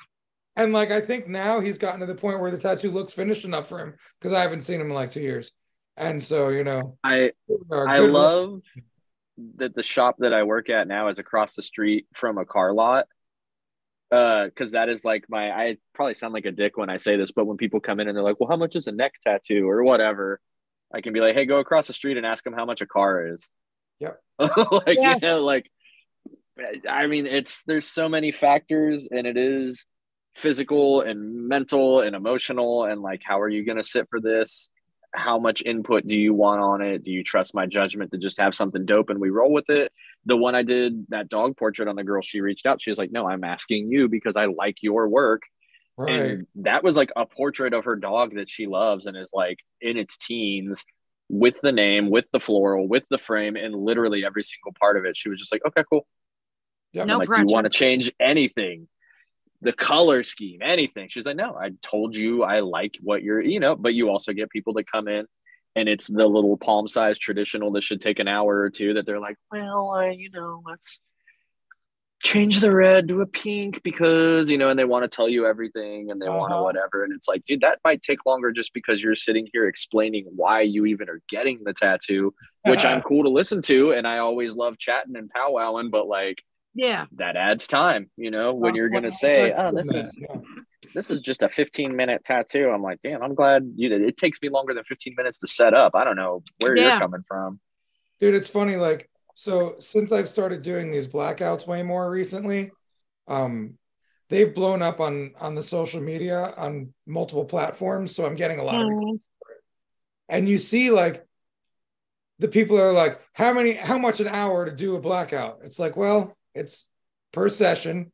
And like, I think now he's gotten to the point where the tattoo looks finished enough for him because I haven't seen him in like two years. And so, you know, I I good- love that the shop that I work at now is across the street from a car lot. Uh, because that is like my I probably sound like a dick when I say this, but when people come in and they're like, "Well, how much is a neck tattoo or whatever?" I can be like, "Hey, go across the street and ask them how much a car is." Yep. like Yeah. you know, like I mean, it's there's so many factors, and it is physical and mental and emotional, and like, how are you going to sit for this? How much input do you want on it? Do you trust my judgment to just have something dope and we roll with it? The one I did that dog portrait on the girl, she reached out. She was like, "No, I'm asking you because I like your work." right. and that was like a portrait of her dog that she loves and is like in its teens with the name with the floral with the frame and literally every single part of it she was just like okay cool Yep. No I'm like pressure. you want to change anything the color scheme anything she's like no i told you i like what you're you know but you also get people that come in and it's the little palm size traditional that should take an hour or two that they're like well I, you know let's change the red to a pink because you know and they want to tell you everything and they want to Uh-huh. whatever and it's like dude that might take longer just because you're sitting here explaining why you even are getting the tattoo which i'm cool to listen to and i always love chatting and powwowing but like Yeah. that adds time you know when you're gonna one say oh this doing is yeah. this is just a 15 minute tattoo i'm like damn i'm glad you know it takes me longer than 15 minutes to set up i don't know where Yeah. you're coming from Dude, it's funny. Like, so since I've started doing these blackouts way more recently, um, they've blown up on on the social media on multiple platforms. So I'm getting a lot of Mhm. requests for it. And you see, like, the people are like, how many, how much an hour to do a blackout? It's like, well, it's per session.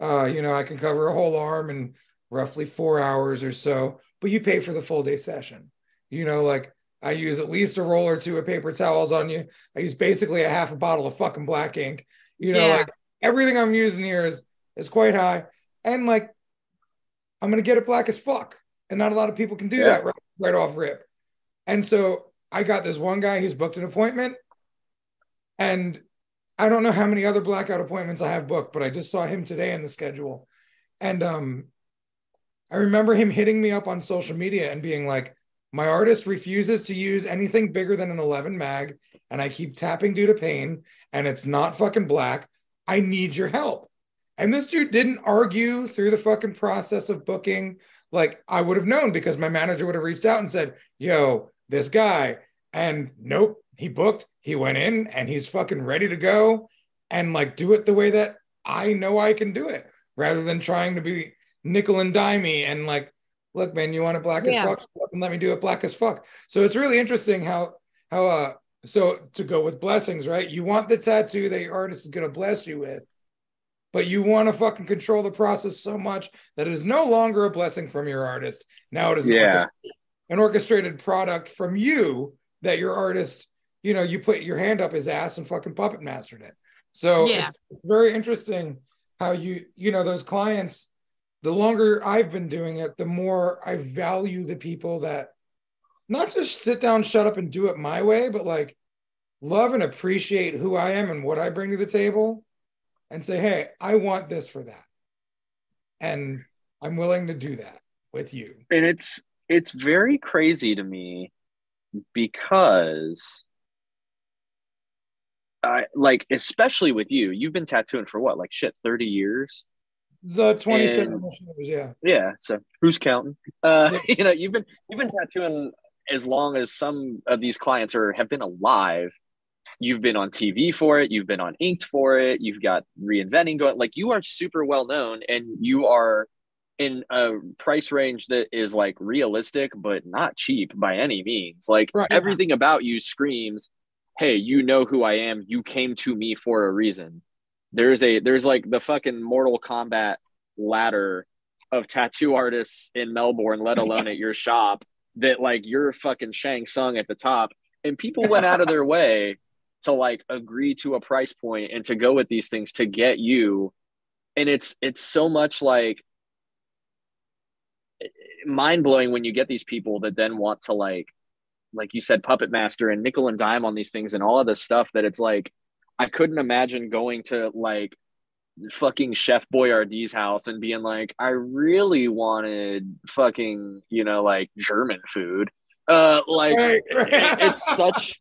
Uh, you know, I can cover a whole arm in roughly four hours or so, but you pay for the full day session. You know, like I use at least a roll or two of paper towels on you. I use basically a half a bottle of fucking black ink. You know, Yeah. like everything I'm using here is is quite high. And like I'm gonna get it black as fuck. And not a lot of people can do Yeah. that right, right off rip. And so I got this one guy who's booked an appointment. And I don't know how many other blackout appointments I have booked, but I just saw him today in the schedule. And um I remember him hitting me up on social media and being like, my artist refuses to use anything bigger than an 11 mag, and I keep tapping due to pain, and it's not fucking black. I need your help. And this dude didn't argue through the fucking process of booking. Like I would have known because my manager would have reached out and said, Yo, this guy. And nope, he booked, he went in, and he's fucking ready to go and like do it the way that I know I can do it rather than trying to be nickel and dimey and like look, man, you want it black Yeah. as fuck? And let me do it black as fuck. So it's really interesting how how uh so to go with blessings, right? You want the tattoo that your artist is gonna bless you with, but you want to fucking control the process so much that it is no longer a blessing from your artist. Now it is an Yeah. an orchestrated product from you that your artist, you know, you put your hand up his ass and fucking puppet mastered it. So Yeah. it's, it's very interesting how you, you know, those clients, the longer I've been doing it, the more I value the people that not just sit down, shut up, and do it my way, but like love and appreciate who I am and what I bring to the table and say, hey, I want this for that. And I'm willing to do that with you. and it's it's very crazy to me because I like especially with you you've been tattooing for what like shit 30 years The 27 And- years, yeah. yeah so who's counting uh Yeah. you know you've been you've been tattooing as long as some of these clients are have been alive you've been on tv for it you've been on inked for it you've got reinventing going like you are super well known and you are in a price range that is like realistic but not cheap by any means like Right. everything about you screams hey you know who i am you came to me for a reason there's a there's like the fucking Mortal Kombat ladder of tattoo artists in Melbourne, let alone at your shop, that like you're fucking Shang Tsung at the top. And people went out of their way to like agree to a price point and to go with these things to get you. And it's it's so much like mind blowing when you get these people that then want to like like you said puppet master and nickel and dime on these things and all of this stuff that it's like I couldn't imagine going to like fucking Chef Boyardee's house and being like, I really wanted fucking, you know, like German food. Uh, like Right, it- it's such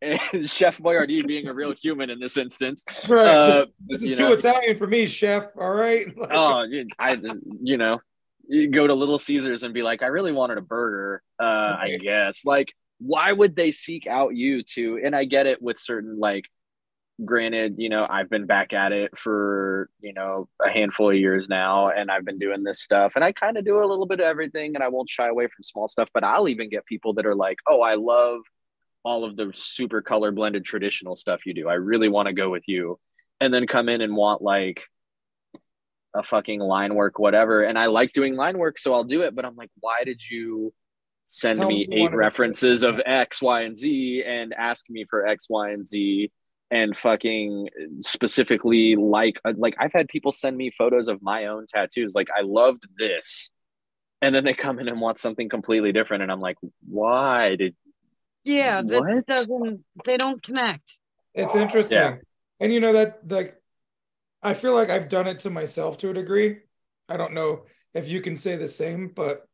Chef Boyardee being a real human in this instance. Right. Uh, this, this is too know. Italian for me, chef. All right. Like, Oh, I, you know, you go to Little Caesars and be like, I really wanted a burger. Uh, I guess. Like, why would they seek out you to? And I get it with certain like. Granted, you know, I've been back at it for you know a handful of years now, and I've been doing this stuff, and I kind of do a little bit of everything, and I won't shy away from small stuff. But I'll even get people that are like, "Oh, I love all of the super color blended traditional stuff you do. I really want to go with you," and then come in and want like a fucking line work, whatever. And I like doing line work, so I'll do it. But I'm like, why did you send Tell me me you wanted eight references of X, Y, and Z and ask me for X, Y, and Z? And fucking specifically like like I've had people send me photos of my own tattoos. Like I loved this, and then they come in and want something completely different, and I'm like, why did Yeah, that What? doesn't. They don't connect. It's interesting. Yeah. And you know that like I feel like I've done it to myself to a degree. I don't know if you can say the same, but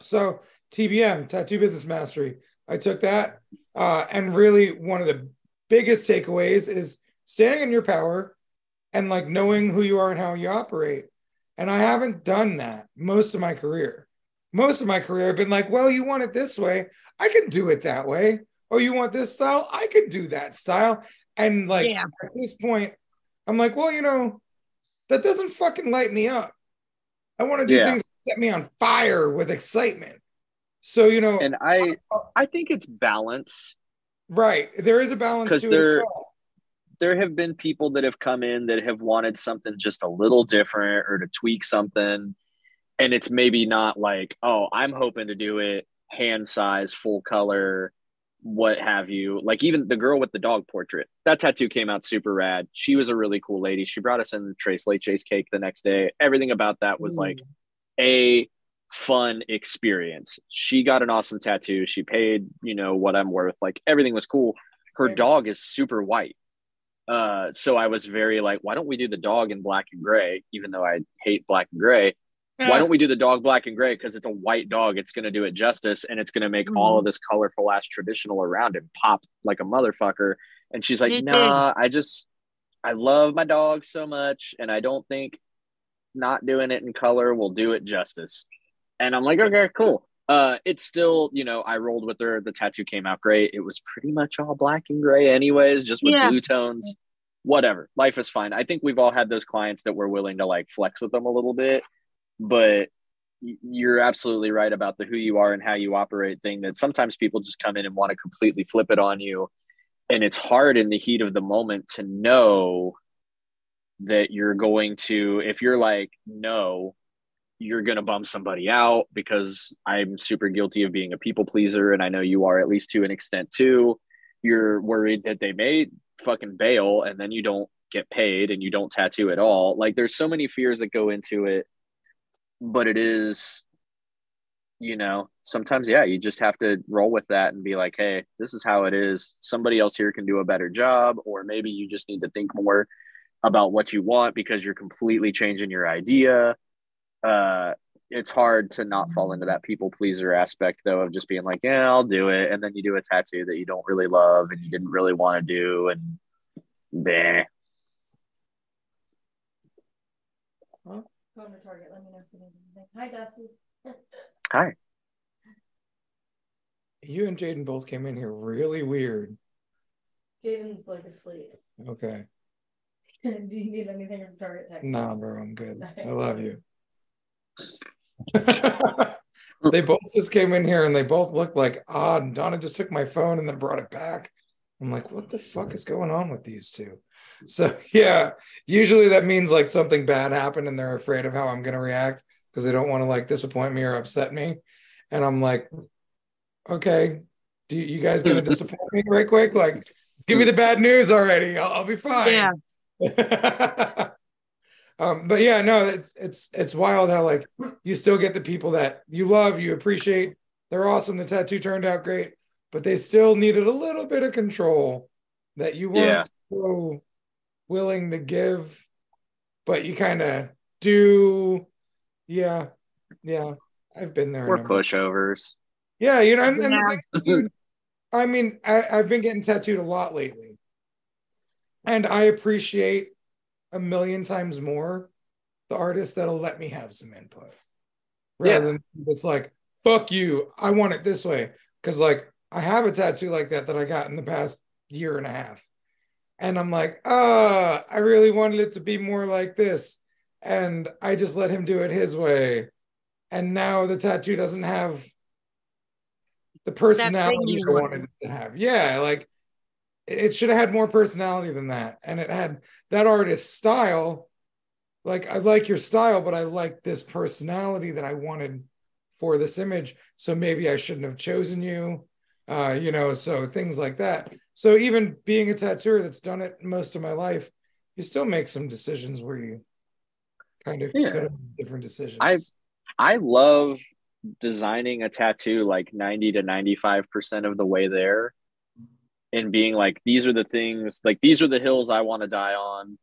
so TBM, tattoo business mastery. I took that. Uh, and really one of the biggest takeaways is standing in your power and like knowing who you are and how you operate. And I haven't done that most of my career. Most of my career, I've been like, well, you want it this way. I can do it that way. Oh, you want this style? I can do that style. And like Yeah. at this point, I'm like, well, you know, that doesn't fucking light me up. I want to do Yeah. things that set me on fire with excitement. So, you know, and I I think it's balance. Right. There is a balance because there- there have been people that have come in that have wanted something just a little different or to tweak something. And it's maybe not like oh i'm hoping to do it hand size full color what have you. Like even the girl with the dog portrait that tattoo came out super rad. She was a really cool lady. She brought us in the tres leches cake the next day. Everything about that was like mm. a fun experience. She got an awesome tattoo. She paid you know what i'm worth. Like everything was cool. Her dog is super white. Uh so i was very like why don't we do the dog in black and gray even though i hate black and gray? Why don't we do the dog black and gray? Because it's a white dog. It's going to do it justice and it's going to make all of this colorful ass traditional around it pop like a motherfucker. And she's like nah i just i love my dog so much and i don't think not doing it in color will do it justice and i'm like okay cool. Uh it's still you know i rolled with her. The tattoo came out great. It was pretty much all black and gray anyways just with Yeah. blue tones. Whatever. Life is fine. I think we've all had those clients that were willing to like flex with them a little bit but you're absolutely right about the who you are and how you operate thing that sometimes people just come in and want to completely flip it on you. And it's hard in the heat of the moment to know that you're going to if you're like no you're going to bum somebody out because i'm super guilty of being a people pleaser and i know you are at least to an extent too. You're worried that they may fucking bail and then you don't get paid and you don't tattoo at all. Like there's so many fears that go into it but it is you know sometimes yeah you just have to roll with that and be like hey this is how it is. Somebody else here can do a better job or maybe you just need to think more about what you want because you're completely changing your idea uh it's hard to not fall into that people pleaser aspect though of just being like yeah i'll do it and then you do a tattoo that you don't really love and you didn't really want to do and bleh. Go to Target. Let me know if you need anything. Hi, Dusty. hi You and Jaden both came in here really weird. Jaden's like asleep. Okay. Do you need anything from Target? Text. Nah, bro, I'm good. I love you. they both just came in here and they both looked like odd. Donna just took my phone and then brought it back. I'm like, what the fuck is going on with these two? So yeah, usually that means like something bad happened and they're afraid of how I'm gonna react because they don't want to like disappoint me or upset me. And I'm like, okay, do you, you guys gonna disappoint me right quick? Like, just give me the bad news already. I'll, I'll be fine. Yeah. Um, but yeah, no, it's it's it's wild how like you still get the people that you love, you appreciate, they're awesome. The tattoo turned out great, but they still needed a little bit of control that you weren't so willing to give, but you kind of do. Yeah, yeah, I've been there. We're pushovers. yeah, you know, and, and the Yeah. thing is, dude, I mean, I, I've been getting tattooed a lot lately, and I appreciate a million times more the artist that'll let me have some input, rather Yeah. than it's like, "Fuck you, I want it this way." Because like I have a tattoo like that that I got in the past year and a half, and I'm like, "Ah, I really wanted it to be more like this," and I just let him do it his way, and now the tattoo doesn't have the personality you I wanted. wanted it to have. Yeah, like it should have had more personality than that. And it had that artist style. Like I like your style, but I like this personality that I wanted for this image. So maybe I shouldn't have chosen you. Uh, you know, so things like that. So even being a tattooer that's done it most of my life, you still make some decisions where you kind of Yeah. could have made different decisions. I- I love designing a tattoo like 90 to 95% of the way there and being like, these are the things, like, these are the hills I want to die on.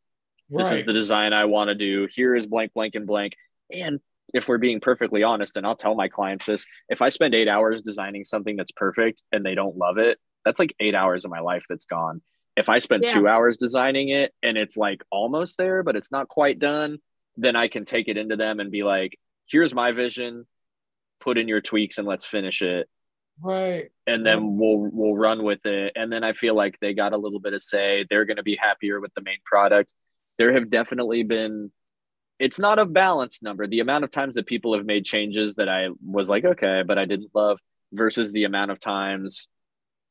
This is the design I want to do. Here is blank, blank, and blank. And if we're being perfectly honest, and I'll tell my clients this if I spend eight hours designing something that's perfect and they don't love it, that's like eight hours of my life that's gone. If I spend Yeah. two hours designing it and it's like almost there, but it's not quite done, then I can take it into them and be like, here's my vision, put in your tweaks and let's finish it right. and then we'll we'll run with it. And then i feel like they got a little bit of say. They're going to be happier with the main product. There have definitely been it's not a balanced number. The amount of times that people have made changes that i was like okay but i didn't love versus the amount of times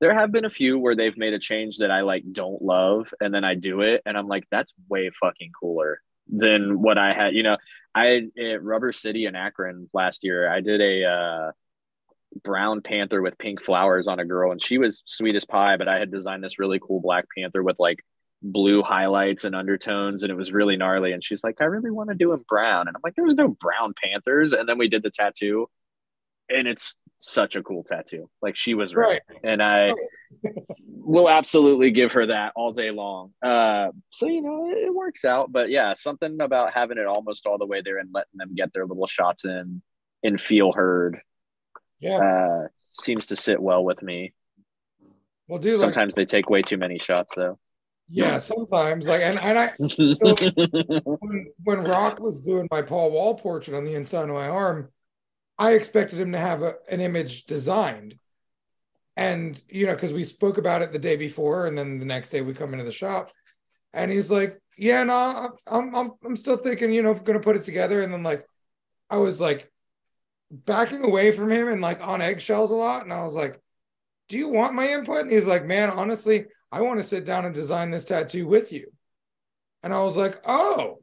there have been a few where they've made a change that i like don't love and then i do it and i'm like that's way fucking cooler than what i had. You know i at rubber city in akron last year i did a uh brown panther with pink flowers on a girl and she was sweet as pie but i had designed this really cool black panther with like blue highlights and undertones and it was really gnarly. And she's like i really want to do him brown. And i'm like there's no brown panthers. And then we did the tattoo and it's such a cool tattoo. Like she was right, and i will absolutely give her that all day long. Uh so you know it, it works out. But yeah something about having it almost all the way there and letting them get their little shots in and feel heard Yeah. uh, seems to sit well with me. Well, dude, like, Sometimes they take way too many shots, though. yeah, sometimes like, and, and I, when, when Rock was doing my Paul Wall portrait on the inside of my arm, I expected him to have a, an image designed. And, you know, because we spoke about it the day before, and then the next day we come into the shop, and he's like, Yeah, no, I'm, I'm, I'm still thinking, you know, going to put it together. And then, like, I was like backing away from him and like on eggshells a lot. And I was like, Do you want my input? And he's like, Man, honestly, I want to sit down and design this tattoo with you. And I was like, Oh,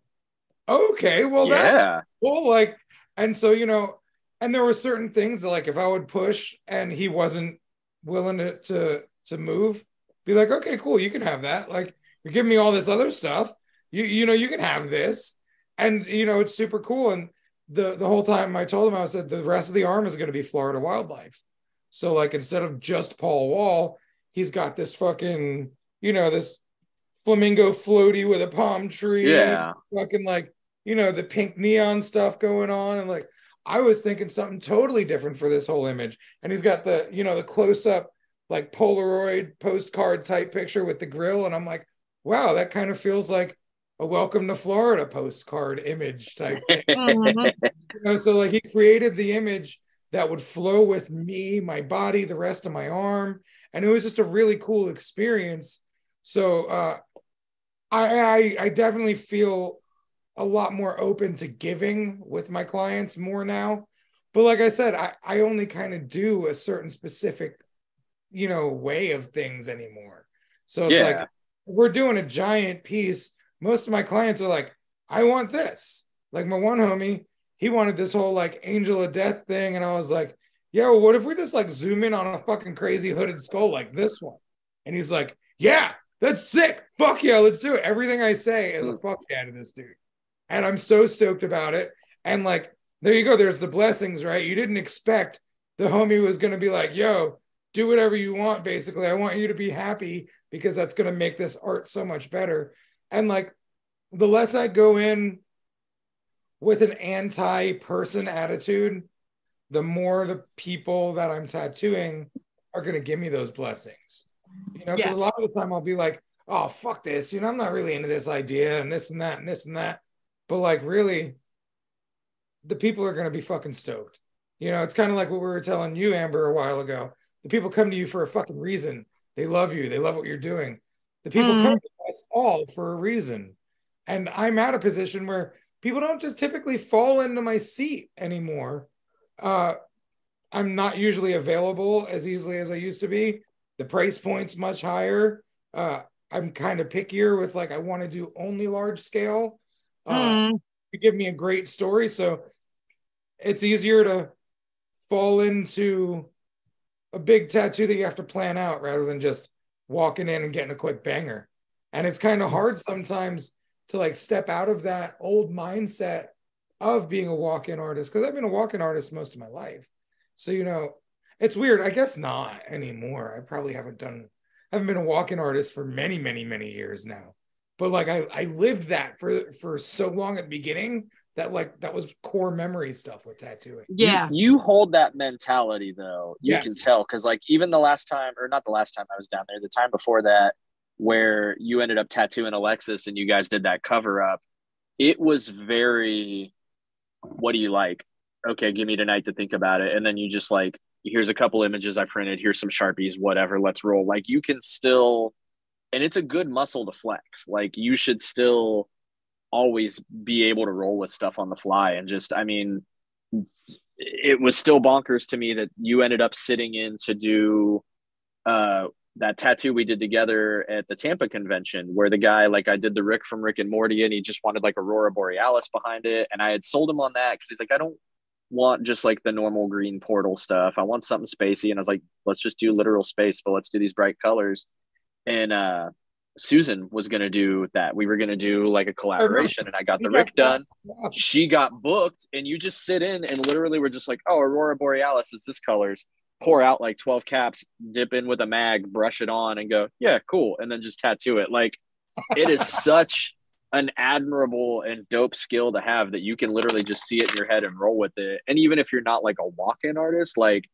okay. Well, that's yeah, cool. Like, and so, you know, and there were certain things that, like, if I would push and he wasn't willing to, to, to move, be like, okay, cool, you can have that. Like, you're giving me all this other stuff. You, you know, you can have this. And, you know, it's super cool. And the, the whole time I told him, I said, the rest of the arm is going to be Florida wildlife. So, like, instead of just Paul Wall, he's got this fucking, you know, this flamingo floaty with a palm tree. yeah. Fucking like, you know, the pink neon stuff going on. And like, I was thinking something totally different for this whole image. And he's got the, you know, the close up, like Polaroid postcard type picture with the grill. And I'm like, wow, that kind of feels like a welcome to Florida postcard image type thing. You know, so like he created the image that would flow with me, my body, the rest of my arm, and it was just a really cool experience. So uh, I, I I definitely feel a lot more open to giving with my clients more now. But like I said, I, I only kind of do a certain specific, you know, way of things anymore. So it's Yeah. like if we're doing a giant piece, most of my clients are like, I want this. Like my one homie, he wanted this whole like angel of death thing. And I was like, yeah, well, what if we just like zoom in on a fucking crazy hooded skull like this one? And he's like, yeah, that's sick. Fuck yeah, let's do it. Everything I say is a fuck yeah to this dude. And I'm so stoked about it. And like, there you go. There's the blessings, right? You didn't expect the homie was going to be like, yo, do whatever you want, basically. I want you to be happy because that's going to make this art so much better. And like, the less I go in with an anti person attitude, the more the people that I'm tattooing are going to give me those blessings. You know, because Yes. a lot of the time I'll be like, oh, fuck this. You know, I'm not really into this idea and this and that and this and that. But like, really, the people are going to be fucking stoked. You know, it's kind of like what we were telling you, Amber, a while ago. The people come to you for a fucking reason. They love you. They love what you're doing. The people Mhm. come to us all for a reason. And I'm at a position where people don't just typically fall into my seat anymore. Uh, I'm not usually available as easily as I used to be. The price point's much higher. Uh, I'm kind of pickier with like I want to do only large scale. Uh, Mm, you give me a great story, so it's easier to fall into a big tattoo that you have to plan out rather than just walking in and getting a quick banger. And it's kind of hard mm-hmm. sometimes to like step out of that old mindset of being a walk-in artist because I've been a walk-in artist most of my life. So you know, it's weird. I guess not anymore. I probably haven't done haven't been a walk-in artist for many, many, many years now. But like I I lived that for for so long at the beginning that like that was core memory stuff with tattooing. Yeah. You, hold that mentality though. You can tell because like even the last time, or not the last time I was down there, the time before that, where you ended up tattooing Alexis and you guys did that cover up, it was very what do you like? Okay, give me tonight to think about it. And then you just like, here's a couple images I printed, here's some Sharpies, whatever, let's roll. Like you can still and it's a good muscle to flex. Like you should still always be able to roll with stuff on the fly and just I mean it was still bonkers to me that you ended up sitting in to do uh that tattoo we did together at the Tampa convention where the guy like I did the Rick from Rick and Morty and he just wanted like Aurora Borealis behind it. And I had sold him on that because he's like I don't want just like the normal green portal stuff. I want something spacey. And I was like let's just do literal space but let's do these bright colors. And uh Susan was gonna do that. We were gonna do like a collaboration and I got the Rick done. she got booked and you just sit in and literally we're just like oh aurora borealis is this colors pour out like 12 caps dip in with a mag brush it on and go yeah cool and then just tattoo it. Like it is such an admirable and dope skill to have that you can literally just see it in your head and roll with it. And even if you're not like a walk-in artist like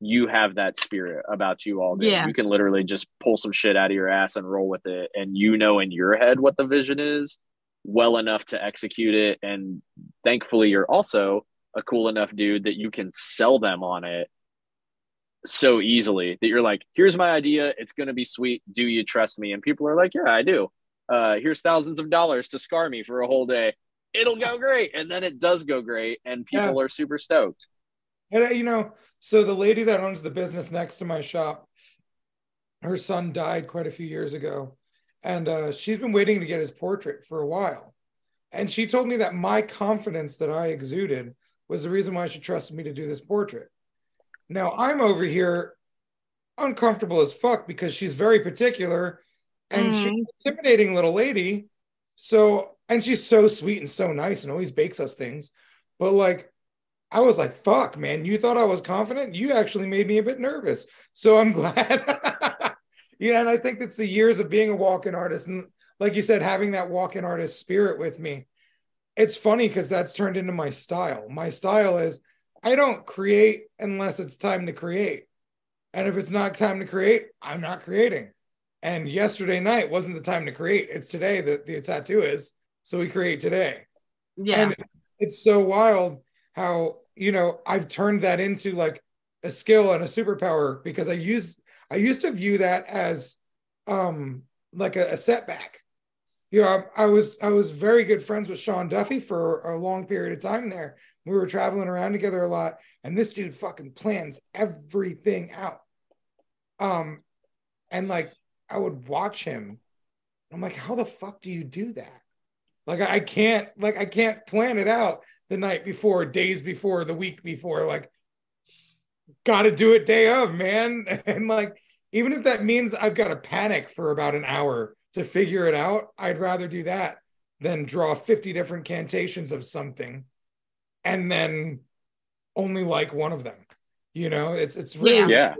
you have that spirit about you all day. Yeah. you can literally just pull some shit out of your ass and roll with it and you know in your head what the vision is well enough to execute it. And thankfully you're also a cool enough dude that you can sell them on it so easily that you're like here's my idea. It's going to be sweet. Do you trust me? And people are like yeah i do. Uh here's thousands of dollars to scar me for a whole day. It'll go great. And then it does go great and people are super stoked. And uh, you know, so the lady that owns the business next to my shop, her son died quite a few years ago, and uh, she's been waiting to get his portrait for a while. And she told me that my confidence that I exuded was the reason why she trusted me to do this portrait. Now I'm over here uncomfortable as fuck because she's very particular and she's mm-hmm. an intimidating little lady. So, and she's so sweet and so nice and always bakes us things. But like, I was like, fuck, man, you thought I was confident? You actually made me a bit nervous. So I'm glad. yeah, and I think it's the years of being a walk-in artist. And like you said, having that walk-in artist spirit with me. It's funny because that's turned into my style. My style is I don't create unless it's time to create. And if it's not time to create, I'm not creating. And yesterday night wasn't the time to create. It's today that the tattoo is. So we create today. Yeah. And it's so wild how, you know, I've turned that into like a skill and a superpower because I used I used to view that as um like a, a setback. You know, I, I was I was very good friends with Sean Duffy for a long period of time there. We were traveling around together a lot, and this dude fucking plans everything out. Um, and like I would watch him I'm like, how the fuck do you do that? Like I can't like I can't plan it out the night before, days before, the week before. Like, gotta do it day of, man. And like, even if that means I've got to panic for about an hour to figure it out, I'd rather do that than draw 50 different cantations of something and then only like one of them. You know, it's it's really Yeah.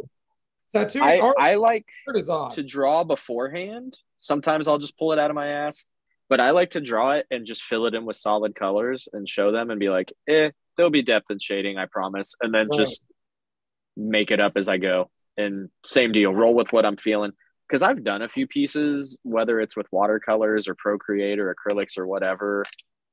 tattoo I, art I like is to draw beforehand. Sometimes I'll just pull it out of my ass, but I like to draw it and just fill it in with solid colors and show them and be like, eh, there'll be depth and shading, I promise. And then Right. just make it up as I go. And same deal, roll with what I'm feeling. Because I've done a few pieces, whether it's with watercolors or Procreate or acrylics or whatever,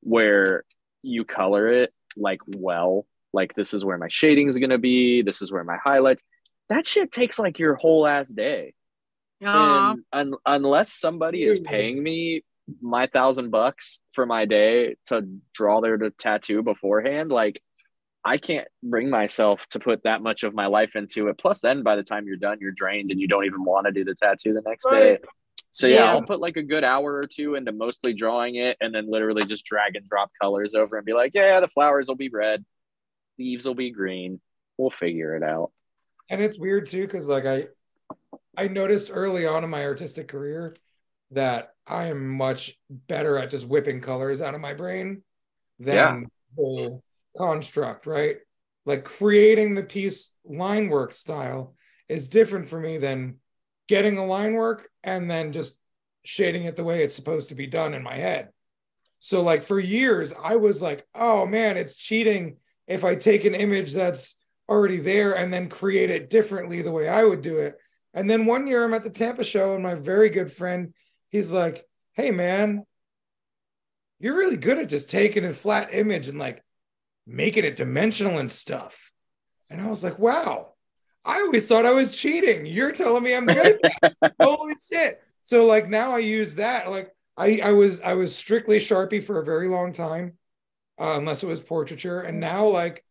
where you color it like well, like this is where my shading is going to be, this is where my highlights. That shit takes like your whole ass day and un- unless somebody is paying me my thousand bucks for my day to draw their tattoo beforehand like i can't bring myself to put that much of my life into it. Plus then by the time you're done you're drained and you don't even want to do the tattoo the next day. So yeah, Yeah. i'll put like a good hour or two into mostly drawing it and then literally just drag and drop colors over and be like yeah the flowers will be red. Leaves will be green. We'll figure it out. And it's weird too because like i i noticed early on in my artistic career that i am much better at just whipping colors out of my brain than Yeah. the construct right like creating the piece line work style is different for me than getting a line work and then just shading it the way it's supposed to be done in my head so like for years i was like oh man it's cheating if i take an image that's already there and then create it differently the way I would do it. And then one year I'm at the Tampa show and my very good friend, he's like, Hey man, you're really good at just taking a flat image and like making it dimensional and stuff. And I was like, wow, I always thought I was cheating. You're telling me I'm good at that. Holy shit. So like now I use that. Like I, I was I was strictly Sharpie for a very long time, uh, unless it was portraiture. And now like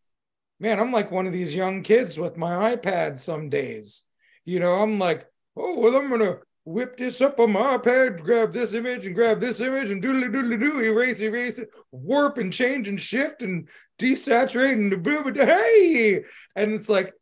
man, I'm like one of these young kids with my iPad some days. You know, I'm like, oh, well, I'm gonna whip this up on my iPad, grab this image and grab this image and doodly doodly doo, erase, erase it, warp and change and shift and desaturate and boom, hey. And it's like,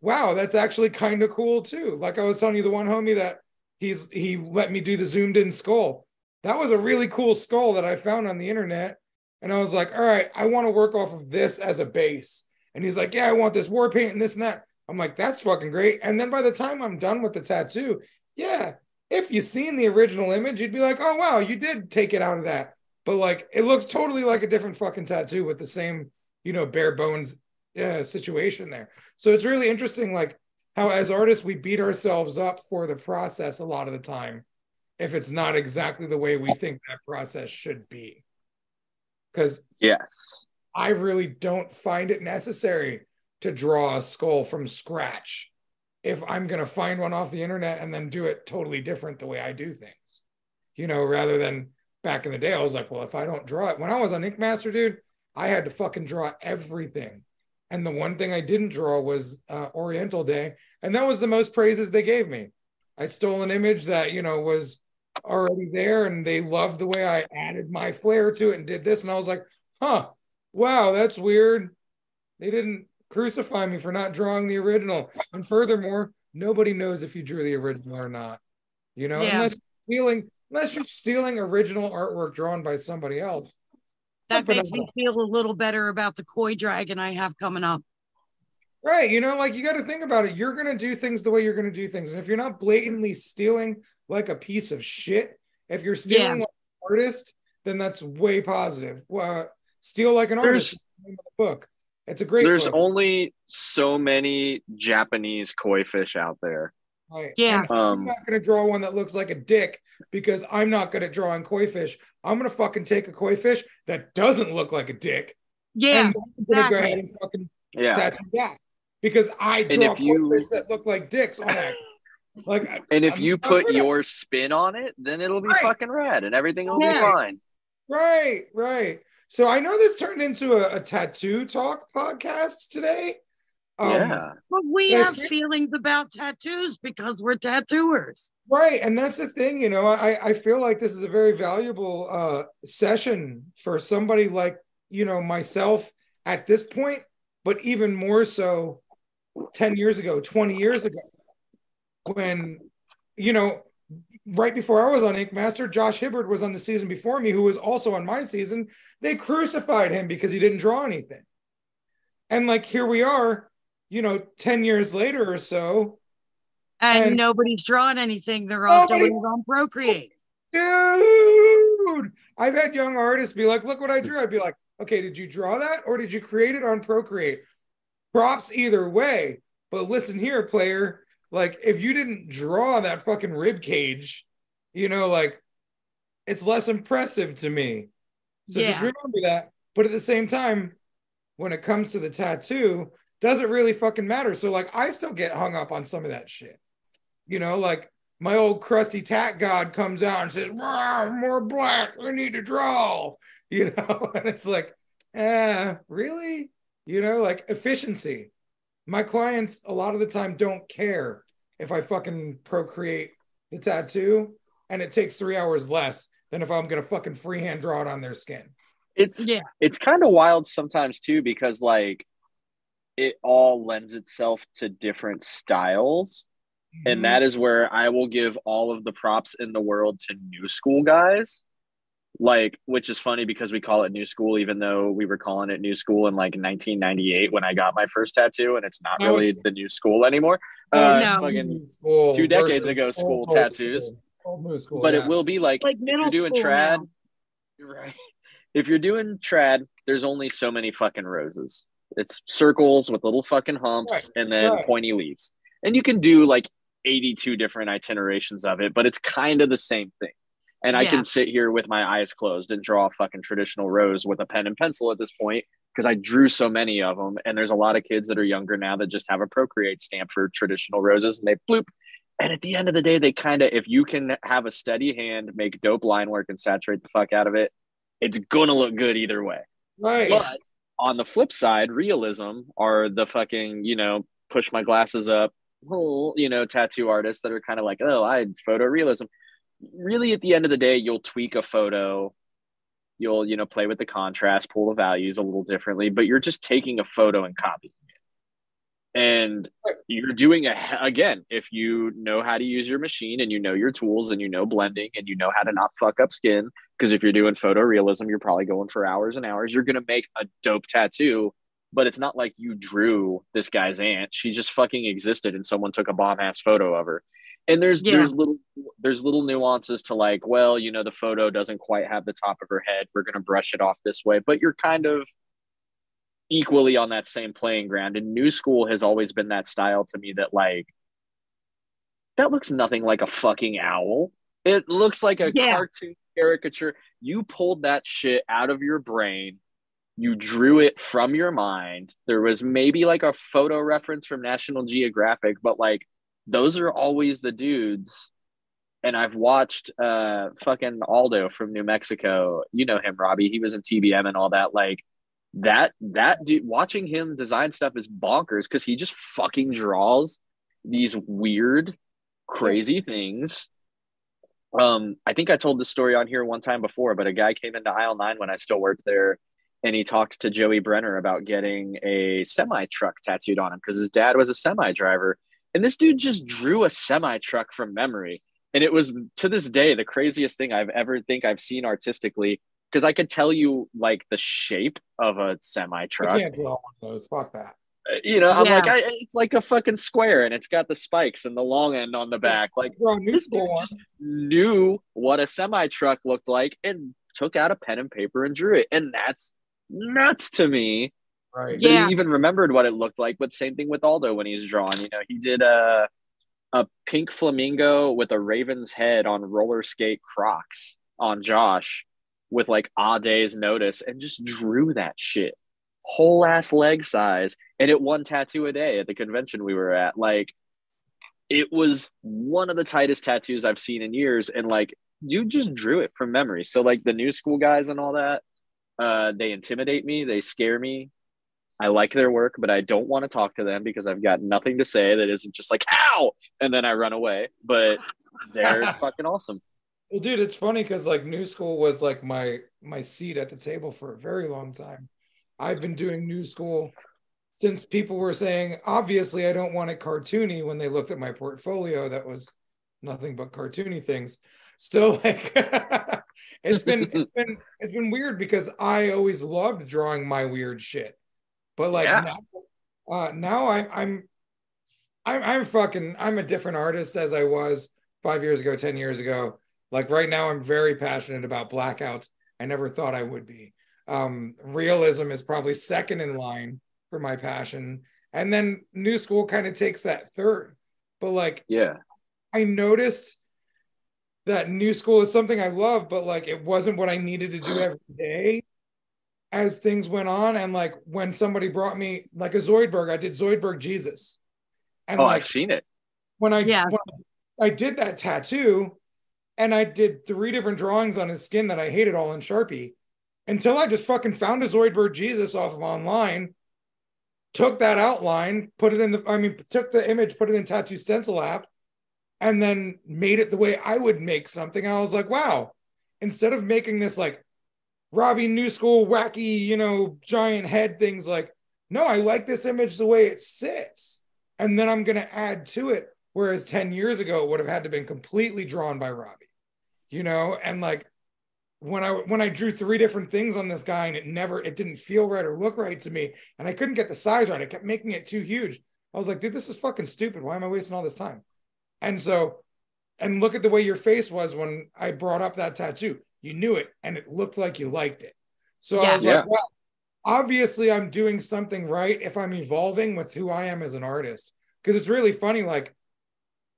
wow, that's actually kind of cool too. Like I was telling you, the one homie that he's he let me do the zoomed in skull. That was a really cool skull that I found on the internet. And I was like, all right, I want to work off of this as a base. And he's like, Yeah, I want this war paint and this and that. I'm like, That's fucking great. And then by the time I'm done with the tattoo, yeah, if you seen the original image, you'd be like, Oh, wow, you did take it out of that. But like, it looks totally like a different fucking tattoo with the same, you know, bare bones uh, situation there. So it's really interesting, like, how as artists, we beat ourselves up for the process a lot of the time if it's not exactly the way we think that process should be. Because yes I really don't find it necessary to draw a skull from scratch if I'm going to find one off the internet and then do it totally different the way I do things. You know, rather than back in the day, I was like, well, if I don't draw it, when I was on Ink Master, dude, I had to fucking draw everything. And the one thing I didn't draw was uh, Oriental Day. And that was the most praises they gave me. I stole an image that, you know, was already there and they loved the way I added my flair to it and did this. And I was like, huh, wow, that's weird. They didn't crucify me for not drawing the original. And furthermore, nobody knows if you drew the original or not. You know, Yeah. unless you're stealing, unless you're stealing original artwork drawn by somebody else. That makes uh, me feel a little better about the koi dragon I have coming up. Right. You know, like you got to think about it. You're going to do things the way you're going to do things. And if you're not blatantly stealing like a piece of shit, if you're stealing like an artist, then that's way positive. Well, steal like an There's- artist. is the name of the book. It's a great There's book. only so many Japanese koi fish out there. Right. Yeah. And I'm Um, not going to draw one that looks like a dick because I'm not good at drawing koi fish. I'm going to fucking take a koi fish that doesn't look like a dick. Yeah, and I'm going to go ahead and fucking yeah. tattoo that because I And draw if you- koi fish that look like dicks on accident. Like, I- And if I'm you put good at- your spin on it, then it'll be Right. fucking rad and everything will Yeah. be fine. Right, right. So I know this turned into a, a tattoo talk podcast today, Um, yeah. But we have if- feelings about tattoos because we're tattooers. Right, and that's the thing, you know. I I feel like this is a very valuable uh session for somebody like you know myself at this point, but even more so 10 years ago, 20 years ago, when you know, right before I was on Ink Master, Josh Hibbard was on the season before me, who was also on my season. They crucified him because he didn't draw anything. And like here we are, you know, 10 years later or so, And, And- nobody's drawn anything. They're all Nobody- doing it on Procreate. dude. I've had young artists be like, look what I drew. I'd be like, okay, did you draw that or did you create it on Procreate? Props either way. But listen here, player. Like, if you didn't draw that fucking rib cage, you know, like it's less impressive to me. So just remember that. But at the same time, when it comes to the tattoo, doesn't really fucking matter. So like I still get hung up on some of that shit. You know, like my old crusty tat god comes out and says, "Wow, more black, we need to draw. You know, and it's like, eh, really? You know, like efficiency. My clients a lot of the time don't care if I fucking procreate the tattoo and it takes three hours less than if I'm gonna fucking freehand draw it on their skin. It's Yeah. it's kind of wild sometimes too because like it all lends itself to different styles Mm-hmm. and that is where I will give all of the props in the world to new school guys. Like, which is funny because we call it new school, even though we were calling it new school in like 1998 when I got my first tattoo, and it's not No, really the new school anymore. Uh, no. fucking, School two decades ago, old- school old tattoos. school. Old school, but yeah. it will be like, Like if middle you're doing school trad, now. right? If you're doing trad, there's only so many fucking roses. It's circles with little fucking humps Right, and then right. pointy leaves. And you can do like 82 different itinerations of it, but it's kind of the same thing. And I can sit here with my eyes closed and draw a fucking traditional rose with a pen and pencil at this point because I drew so many of them. And there's a lot of kids that are younger now that just have a Procreate stamp for traditional roses and they bloop. And at the end of the day, they kind of, if you can have a steady hand, make dope line work and saturate the fuck out of it, it's gonna look good either way. right. But on the flip side, realism are the fucking, you know, push my glasses up, you know, tattoo artists that are kind of like, oh, I photorealism. Really, at the end of the day, you'll tweak a photo, you'll, you know, play with the contrast, pull the values a little differently, but you're just taking a photo and copying it. And you're doing a again, if you know how to use your machine and you know your tools and you know blending and you know how to not fuck up skin, because if you're doing photorealism, you're probably going for hours and hours. You're gonna make a dope tattoo, but it's not like you drew this guy's aunt. She just fucking existed and someone took a bomb ass photo of her. And there's Yeah. there's little there's little nuances to like, well, you know, the photo doesn't quite have the top of her head. We're gonna brush it off this way, but you're kind of equally on that same playing ground. And new school has always been that style to me that like that looks nothing like a fucking owl. It looks like a Yeah. cartoon caricature. You pulled that shit out of your brain. You drew it from your mind. There was maybe like a photo reference from National Geographic, but like those are always the dudes. And I've watched uh fucking Aldo from New Mexico. You know him, Robbie. He was in TBM and all that. Like that that dude watching him design stuff is bonkers because he just fucking draws these weird crazy things um i think i told this story on here one time before but a guy came into aisle 9 when i still worked there and he talked to joey brenner about getting a semi truck tattooed on him because his dad was a semi driver and this dude just drew a semi truck from memory and it was to this day the craziest thing i've ever think i've seen artistically because I could tell you like the shape of a semi I truck. can't draw one of those. Fuck that. Uh, you know, I'm Yeah. like, I, it's like a fucking square, and it's got the spikes and the long end on the back. Like Draw a new this dude just knew what a semi truck looked like and took out a pen and paper and drew it, and that's nuts to me. Right. Yeah. He even remembered what it looked like. But same thing with Aldo when he's drawing. You know, he did a a pink flamingo with a raven's head on roller skate Crocs on Josh with like a day's notice and just drew that shit whole ass leg size and it one tattoo a day at the convention we were at like it was one of the tightest tattoos i've seen in years and like dude just drew it from memory so like the new school guys and all that uh they intimidate me they scare me I like their work, but I don't want to talk to them because I've got nothing to say that isn't just like ow, and then I run away. But they're fucking awesome. Well, dude, it's funny because like New School was like my my seat at the table for a very long time. I've been doing New School since people were saying, obviously, I don't want it cartoony when they looked at my portfolio that was nothing but cartoony things. So like it's been it's been it's been weird because I always loved drawing my weird shit. But like Yeah. now, uh now I I'm I'm I'm fucking I'm a different artist as I was five years ago, 10 years ago. Like right now, I'm very passionate about blackouts. I never thought I would be. Um, realism is probably second in line for my passion. And then new school kind of takes that third. But like Yeah. I noticed that new school is something I love, but like it wasn't what I needed to do every day as things went on. And like when somebody brought me like a Zoidberg, I did Zoidberg Jesus. And Oh, like I've seen it. when I Yeah. when I did that tattoo, and I did three different drawings on his skin that I hated all in Sharpie, until I just fucking found a Zoidberg Jesus off of online, took that outline, put it in the I mean, took the image, put it in Tattoo Stencil app, and then made it the way I would make something. I was like, wow, instead of making this like Robbie New School wacky, you know, giant head things, like, no, I like this image the way it sits. And then I'm gonna add to it. Whereas 10 years ago, it would have had to been completely drawn by Robbie, you know, and like when I when I drew three different things on this guy and it never it didn't feel right or look right to me, and I couldn't get the size right. I kept making it too huge. I was like, dude, this is fucking stupid. Why am I wasting all this time? And so, and look at the way your face was when I brought up that tattoo. You knew it and it looked like you liked it. So I was Yeah. like, well, obviously I'm doing something right if I'm evolving with who I am as an artist. Because it's really funny, like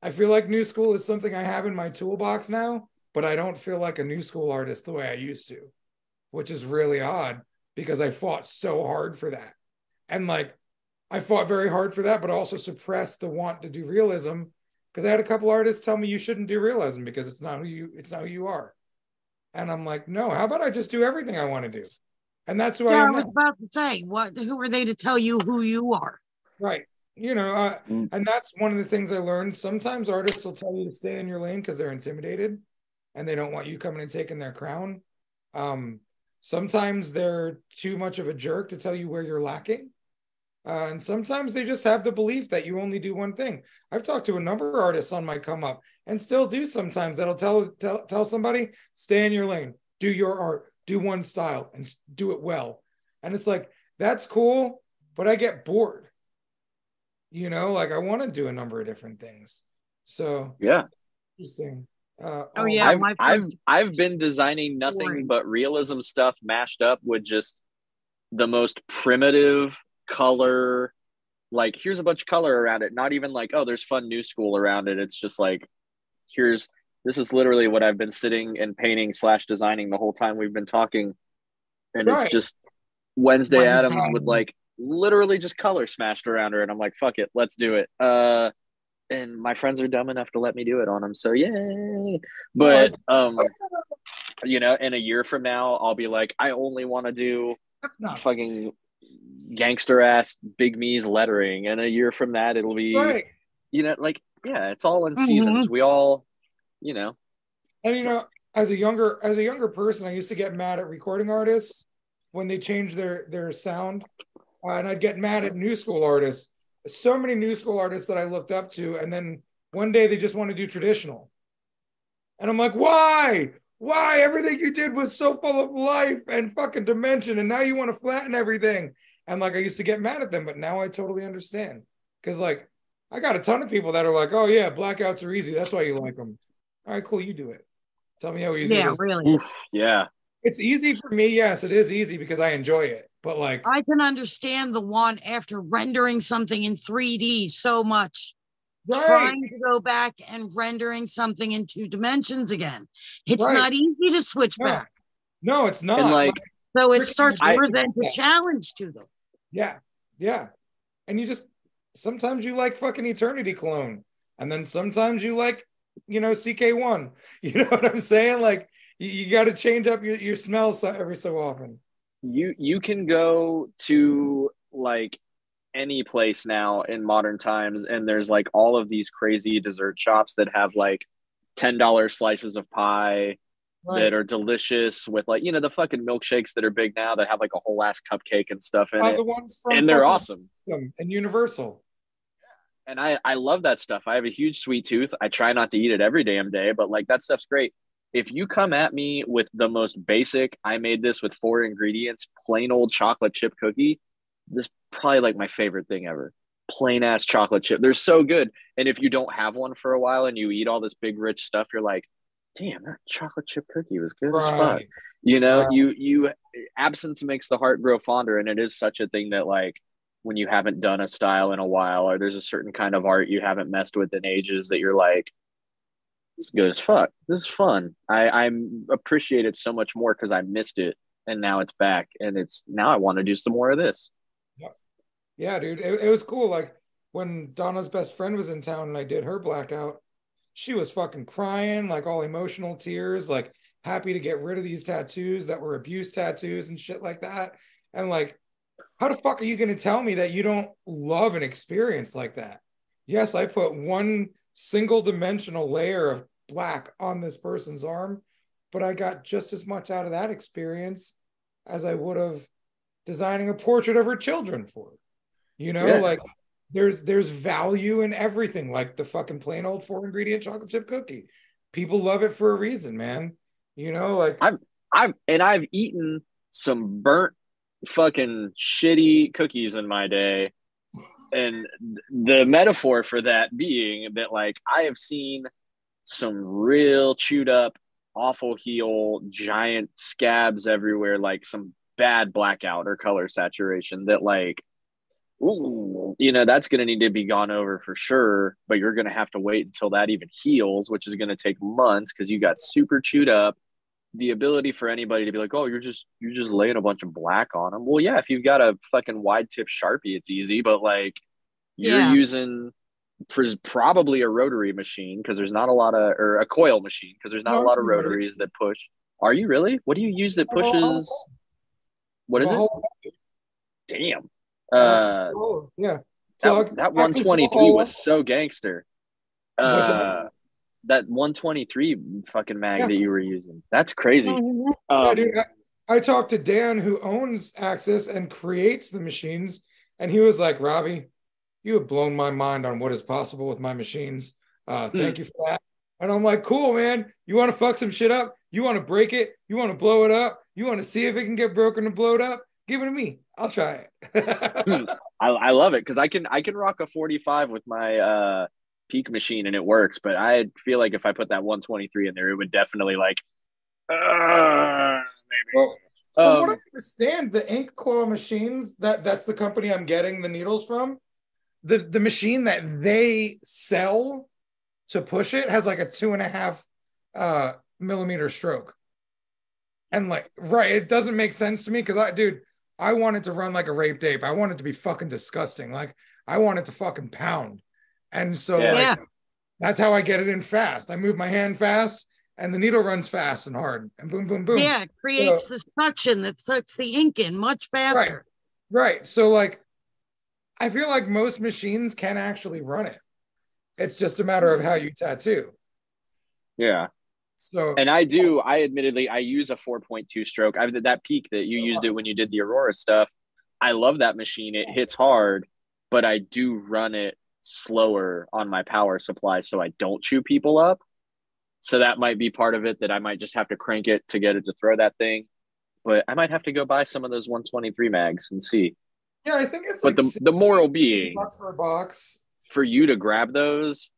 I feel like new school is something I have in my toolbox now, but I don't feel like a new school artist the way I used to, which is really odd because I fought so hard for that. And like I fought very hard for that, but also suppressed the want to do realism because I had a couple artists tell me you shouldn't do realism because it's not who you it's not who you are. And I'm like, no, how about I just do everything I want to do? And that's who I Yeah, I am. was about to say, what? Who are they to tell you who you are? Right. You know, uh, Mm. and that's one of the things I learned. Sometimes artists will tell you to stay in your lane because they're intimidated and they don't want you coming and taking their crown. Um, sometimes they're too much of a jerk to tell you where you're lacking. Uh, and sometimes they just have the belief that you only do one thing. I've talked to a number of artists on my come up and still do sometimes that'll tell tell, tell somebody stay in your lane, do your art, do one style and do it well. And it's like that's cool, but I get bored. You know, like I want to do a number of different things. So Yeah. interesting. Uh, Oh, um, yeah, I've, my I've I've been designing nothing Boring. but realism stuff mashed up with just the most primitive color. Like here's a bunch of color around it. Not even like oh, there's fun new school around it. It's just like here's this is literally what I've been sitting and painting slash designing the whole time we've been talking, and Right. it's just Wednesday One Addams time. with like literally just color smashed around her, and I'm like fuck it, let's do it. Uh, and my friends are dumb enough to let me do it on them, so yay! But um, you know, in a year from now, I'll be like, I only want to do fucking gangster ass big me's lettering. And a year from that, it'll be, right. you know, like, yeah, it's all in Mhm. seasons. We all, you know, And you know, as a younger as a younger person, I used to get mad at recording artists when they change their their sound, uh, and I'd get mad at new school artists. So many new school artists that I looked up to, and then one day they just want to do traditional, and I'm like, why? Why everything you did was so full of life and fucking dimension, and now you want to flatten everything? And like I used to get mad at them, but now I totally understand because like I got a ton of people that are like, oh yeah, blackouts are easy. That's why you like them. All right, cool, you do it. Tell me how easy it Yeah, is. really. oof, yeah. It's easy for me. Yes, it is easy because I enjoy it. But like, I can understand the one after rendering something in 3D so much, right, trying to go back and rendering something in two dimensions again. It's Right. not easy to switch No. back. no, it's not. And like, So it starts to I- present a challenge to them. Yeah, yeah. And you just sometimes you like fucking Eternity Cologne, and then sometimes you like, you know, CK1. You know what I'm saying? Like, you, you got to change up your, your smells so- every so often. you you can go to like any place now in modern times and there's like all of these crazy dessert shops that have like $10 slices of pie that are delicious with like you know the fucking milkshakes that are big now that have like a whole ass cupcake and stuff in it the ones from and they're awesome and Universal. and I I love that stuff. I have a huge sweet tooth. I try not to eat it every damn day, but like that stuff's great. If you come at me with the most basic, I made this with four ingredients, plain old chocolate chip cookie, this is probably like my favorite thing ever. Plain ass chocolate chip. They're so good. And if you don't have one for a while and you eat all this big rich stuff, you're like, damn, that chocolate chip cookie was good as fuck. You know, Right. you you absence makes the heart grow fonder, and it is such a thing that like when you haven't done a style in a while, or there's a certain kind of art you haven't messed with in ages that you're like, this is good as fuck. This is fun. I I'm appreciate it so much more because I missed it, and now it's back, and it's now I want to do some more of this. Yeah, dude, it, it was cool. Like when Donna's best friend was in town and I did her blackout, she was fucking crying, like all emotional tears, like happy to get rid of these tattoos that were abuse tattoos and shit like that. And like, how the fuck are you going to tell me that you don't love an experience like that? Yes, I put one single dimensional layer of black on this person's arm, but I got just as much out of that experience as I would have designing a portrait of her children for her. You know, Yeah. like there's there's value in everything, like the fucking plain old four ingredient chocolate chip cookie. People love it for a reason, man. You know, like I- I've and I've eaten some burnt fucking shitty cookies in my day. And the metaphor for that being that like I have seen some real chewed up, awful heel, giant scabs everywhere, like some bad blackout or color saturation that like ooh, you know, that's gonna need to be gone over for sure, but you're gonna have to wait until that even heals, which is gonna take months because you got super chewed up the ability for anybody to be like, oh, you're just you're just laying a bunch of black on them. Well, yeah, if you've got a fucking wide tip sharpie, it's easy, but like you're Yeah. using probably a rotary machine because there's not a lot of or a coil machine because there's not a lot of rotaries that push. Are you really? What do you use that pushes? What is it? Damn. Uh, oh, yeah. that, Plug. that Axis the 123 was so gangster. What's that? Uh, that 123 fucking mag Yeah. that you were using. That's crazy. Yeah, Um, dude, I, I talked to Dan, who owns Axis and creates the machines, and he was like, "Robbie, you have blown my mind on what is possible with my machines. Uh, Hmm. thank you for that." And I'm like, "Cool, man. You want to fuck some shit up? You want to break it? You want to blow it up? You want to see if it can get broken and blowed up? Give it to me. I'll try it." Hmm. I, I love it because I can I can rock a 45 with my uh peak machine and it works, but I feel like if I put that 123 in there, it would definitely like uh, maybe. well, from what I Um, understand, the Ink Claw machines that that's the company I'm getting the needles from. The the machine that they sell to push it has like a two and a half uh millimeter stroke. And like, right, it doesn't make sense to me because I dude, I want it to run like a raped ape. I want it to be fucking disgusting. Like I want it to fucking pound. And so Yeah. like Yeah. that's how I get it in fast. I move my hand fast and the needle runs fast and hard and boom, boom, boom. Yeah, it creates the suction that sucks the ink in much faster. Right. Right. So like I feel like most machines can actually run it. It's just a matter of how you tattoo. yeah. So And I do, oh. I admittedly, I use a 4.2 stroke. I've that peak that you oh, used it when you did the Aurora stuff. I love that machine. It hits hard, but I do run it slower on my power supply so I don't chew people up. So that might be part of it that I might just have to crank it to get it to throw that thing. But I might have to go buy some of those 123 mags and see. yeah, I think it's But like the, the moral being bucks for a box. for you to grab those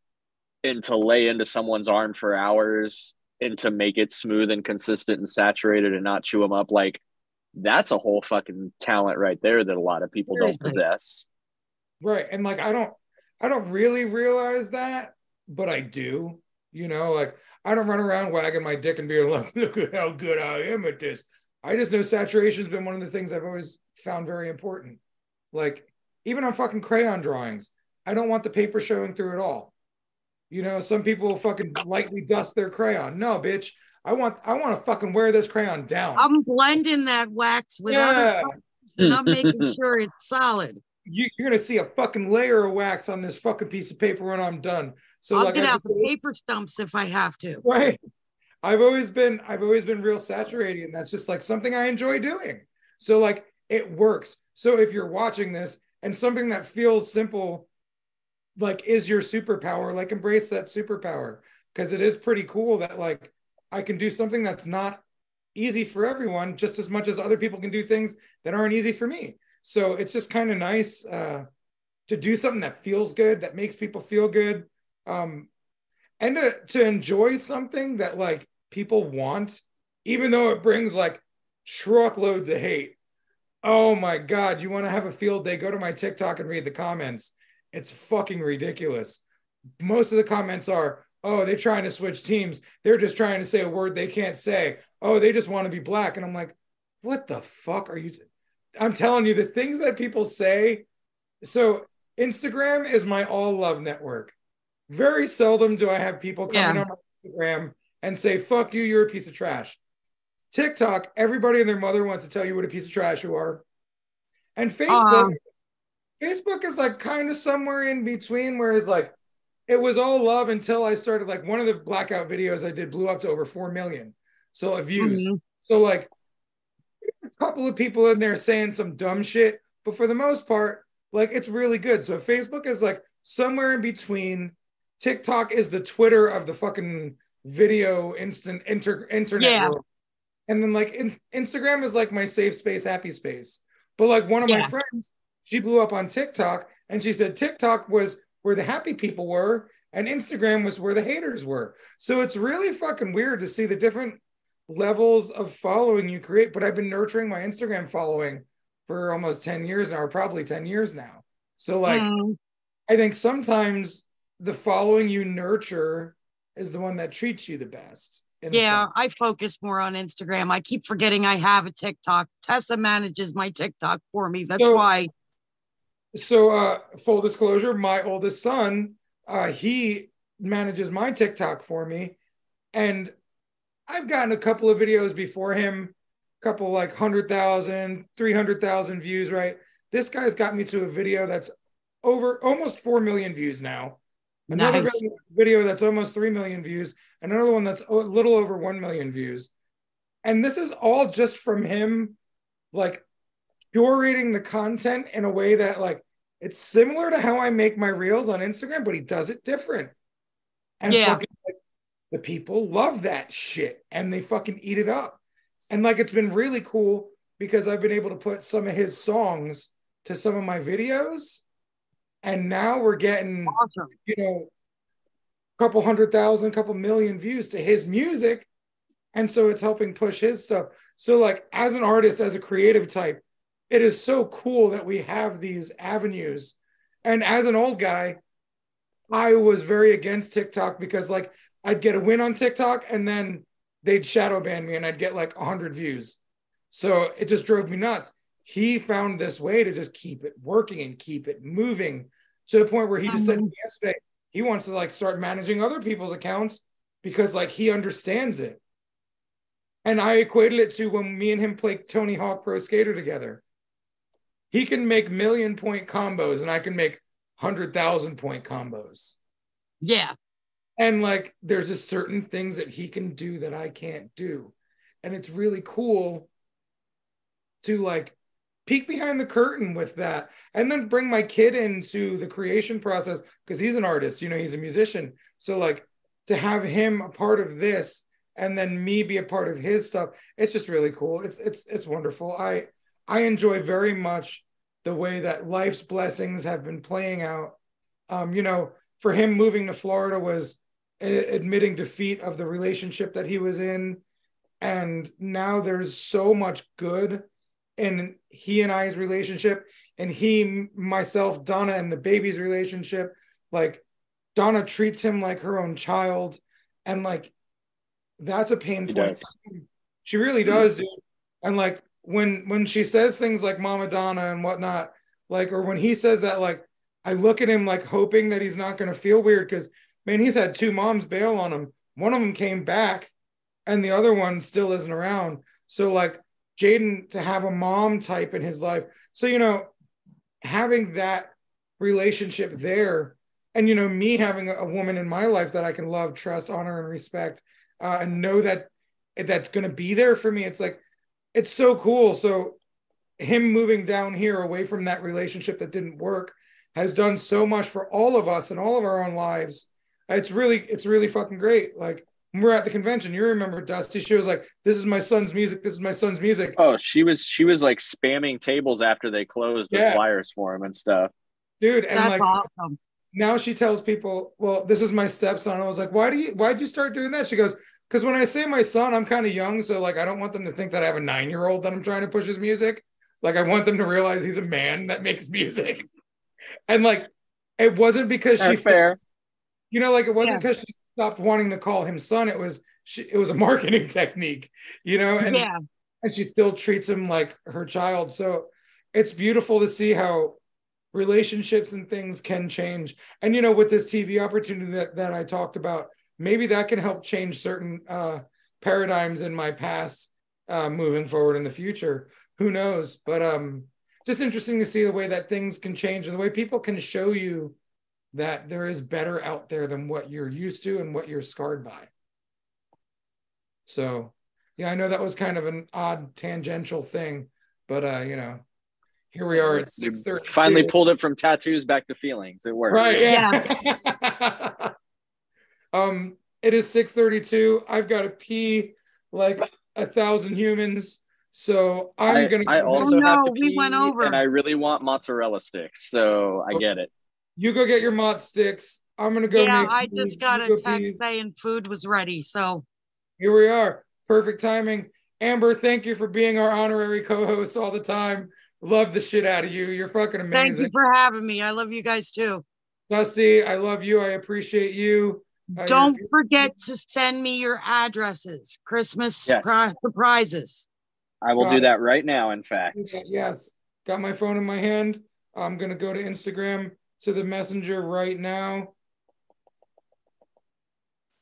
and to lay into someone's arm for hours and to make it smooth and consistent and saturated and not chew them up like that's a whole fucking talent right there that a lot of people don't possess Right. And like I don't I don't really realize that, but I do. You know, like I don't run around wagging my dick and being like, look at how good I am at this. I just know saturation's been one of the things I've always found very important. Like even on fucking crayon drawings, I don't want the paper showing through at all. You know, some people will fucking lightly dust their crayon. No, bitch. I want I want to fucking wear this crayon down. I'm blending that wax with Yeah. other colors and I'm making sure it's solid. You, you're gonna see a fucking layer of wax on this fucking piece of paper when I'm done. So I'll like get I out the paper stumps if I have to. right. I've always been I've always been real saturated, and that's just like something I enjoy doing. So like it works. So if you're watching this and something that feels simple, like is your superpower, like embrace that superpower because it is pretty cool that like I can do something that's not easy for everyone just as much as other people can do things that aren't easy for me. So it's just kind of nice uh, to do something that feels good, that makes people feel good. Um, and to, to enjoy something that like people want, even though it brings like truckloads of hate. Oh my God, you want to have a field day? Go to my TikTok and read the comments. It's fucking ridiculous. Most of the comments are, oh, they're trying to switch teams. They're just trying to say a word they can't say. Oh, they just want to be black. And I'm like, what the fuck are you? t- I'm telling you, the things that people say. So Instagram is my all love network. Very seldom do I have people coming Yeah. on my Instagram and say, fuck you, you're a piece of trash. TikTok, everybody and their mother wants to tell you what a piece of trash you are. And Facebook, um, Facebook is like kind of somewhere in between, where it's like it was all love until I started like one of the blackout videos I did blew up to over four million so uh, views. Mhm. So like a couple of people in there saying some dumb shit, but for the most part, like it's really good. So Facebook is like somewhere in between. TikTok is the Twitter of the fucking video instant inter, internet Yeah. world. And then like in, Instagram is like my safe space, happy space. But like one of my friends, she blew up on TikTok and she said TikTok was where the happy people were and Instagram was where the haters were. So it's really fucking weird to see the different levels of following you create. But I've been nurturing my Instagram following for almost 10 years now, or probably 10 years now. So like Mm, I think sometimes the following you nurture is the one that treats you the best. yeah. I focus more on Instagram. I keep forgetting I have a TikTok. Tessa manages my TikTok for me. That's So- why. So uh full disclosure my oldest son uh he manages my tiktok for me. And i've gotten a couple of videos before him a couple like 100000 300000 views right? This guy's got me to a video that's over almost 4 million views now. Another Nice. video- that's almost 3 million views another one that's a little over 1 million views. And this is all just from him like curating the content in a way that like it's similar to how I make my reels on Instagram, but he does it different. And Yeah. fucking, like, the people love that shit and they fucking eat it up. And like it's been really cool because I've been able to put some of his songs to some of my videos. And now we're getting, Awesome. you know, a couple hundred thousand, couple million views to his music. And so it's helping push his stuff. So, like, as an artist, as a creative type, it is so cool that we have these avenues. And as an old guy, I was very against TikTok because, like, I'd get a win on TikTok and then they'd shadow ban me and I'd get like 100 views. So it just drove me nuts. He found this way to just keep it working and keep it moving to the point where he just said yesterday he wants to like start managing other people's accounts because like he understands it. And I equated it to when me and him played Tony Hawk Pro Skater together. He can make million point combos and I can make 100,000 point combos. Yeah. And like there's just certain things that he can do that I can't do. And it's really cool to like peek behind the curtain with that and then bring my kid into the creation process because he's an artist, you know, he's a musician. So like to have him a part of this and then me be a part of his stuff, it's just really cool. It's it's it's wonderful. I I enjoy very much the way that life's blessings have been playing out. Um, you know, for him moving to Florida was admitting defeat of the relationship that he was in. And now there's so much good in he and I's relationship and he myself Donna and the baby's relationship. Like Donna treats him like her own child. And like that's a pain She point. does. she really does dude. And like when when she says things like mama Donna and whatnot like or when he says that like I look at him like hoping that he's not going to feel weird because man, he's had two moms bail on him. One of them came back, and the other one still isn't around. So like, Jaden to have a mom type in his life. So, you know, having that relationship there, and, you know, me having a, woman in my life that I can love, trust, honor, and respect, uh, and know that that's going to be there for me. It's like, it's so cool. So, him moving down here away from that relationship that didn't work has done so much for all of us and all of our own lives. It's really, it's really fucking great. Like, when we're at the convention. You remember Dusty? She was like, "This is my son's music. This is my son's music." Oh, she was she was like spamming tables after they closed with Yeah. flyers for him and stuff. dude. And That's like awesome. now she tells people, "Well, this is my stepson." I was like, "Why do you? Why'd you start doing that?" She goes, "Because when I say my son, I'm kind of young, so like I don't want them to think that I have a nine year old that I'm trying to push his music. Like I want them to realize he's a man that makes music." And like, it wasn't because she That's fair. you know, like it wasn't Yeah. because she stopped wanting to call him son. It was she, it was a marketing technique, you know, and yeah. and she still treats him like her child. So it's beautiful to see how relationships and things can change. And you know, with this TV opportunity that, that I talked about, maybe that can help change certain uh, paradigms in my past uh, moving forward in the future. Who knows? But um, just interesting to see the way that things can change and the way people can show you that there is better out there than what you're used to and what you're scarred by. So, yeah, I know that was kind of an odd tangential thing, but uh, you know, here we are at six thirty. Finally pulled it from tattoos back to feelings. It worked. Right. Yeah. um, it is six thirty-two. I've got to pee like a thousand humans, so I'm I, gonna. I go- also Oh, have no, to we went over. and I really want mozzarella sticks, so I get it. You go get your mott sticks. I'm gonna go. yeah, make I food. just got You a go text pee. saying food was ready. So Here we are. Perfect timing. Amber, thank you for being our honorary co-host all the time. Love the shit out of you. You're fucking amazing. thank you for having me. I love you guys too. Dusty, I love you. I appreciate you. You're- Don't forget to send me your addresses, Christmas Yes. surpri- surprises. I will Got do it. that right now. In fact, Yes. Got my phone in my hand. I'm gonna go to Instagram to the messenger right now.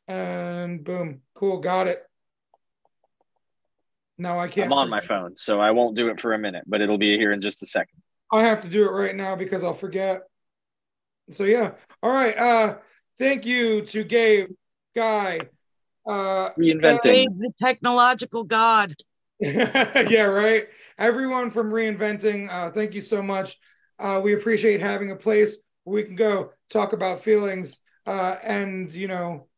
And boom. Cool. Got it. No, I can't. I'm on my forget. phone, so I won't do it for a minute, but it'll be here in just a second. I have to do it right now because I'll forget. So yeah. All right. Uh thank you to Gabe, Guy, uh Reinventing. Dave, the technological god. yeah, right. Everyone from reinventing, uh, thank you so much. Uh, we appreciate having a place where we can go talk about feelings uh, and you know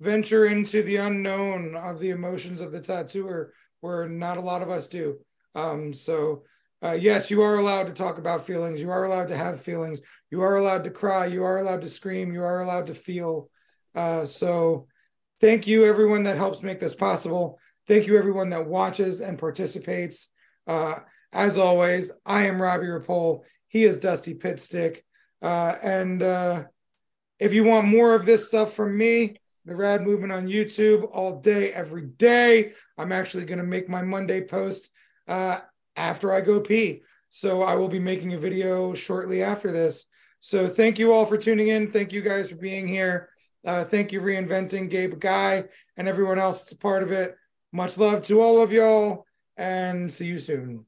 venture into the unknown of the emotions of the tattooer, where not a lot of us do. Um, so uh, yes, you are allowed to talk about feelings. You are allowed to have feelings. You are allowed to cry. You are allowed to scream. You are allowed to feel. Uh, so thank you, everyone that helps make this possible. Thank you, everyone that watches and participates. Uh, as always, I am Robbie Ripoll. He is Dusty Pitstick. Uh, and uh, if you want more of this stuff from me, the Rad Movement on YouTube all day, every day, I'm actually going to make my Monday post uh, after I go pee. So I will be making a video shortly after this. So thank you all for tuning in. Thank you guys for being here. Uh, thank you, Reinventing Gabe Guy, and everyone else that's a part of it. Much love to all of y'all, and see you soon.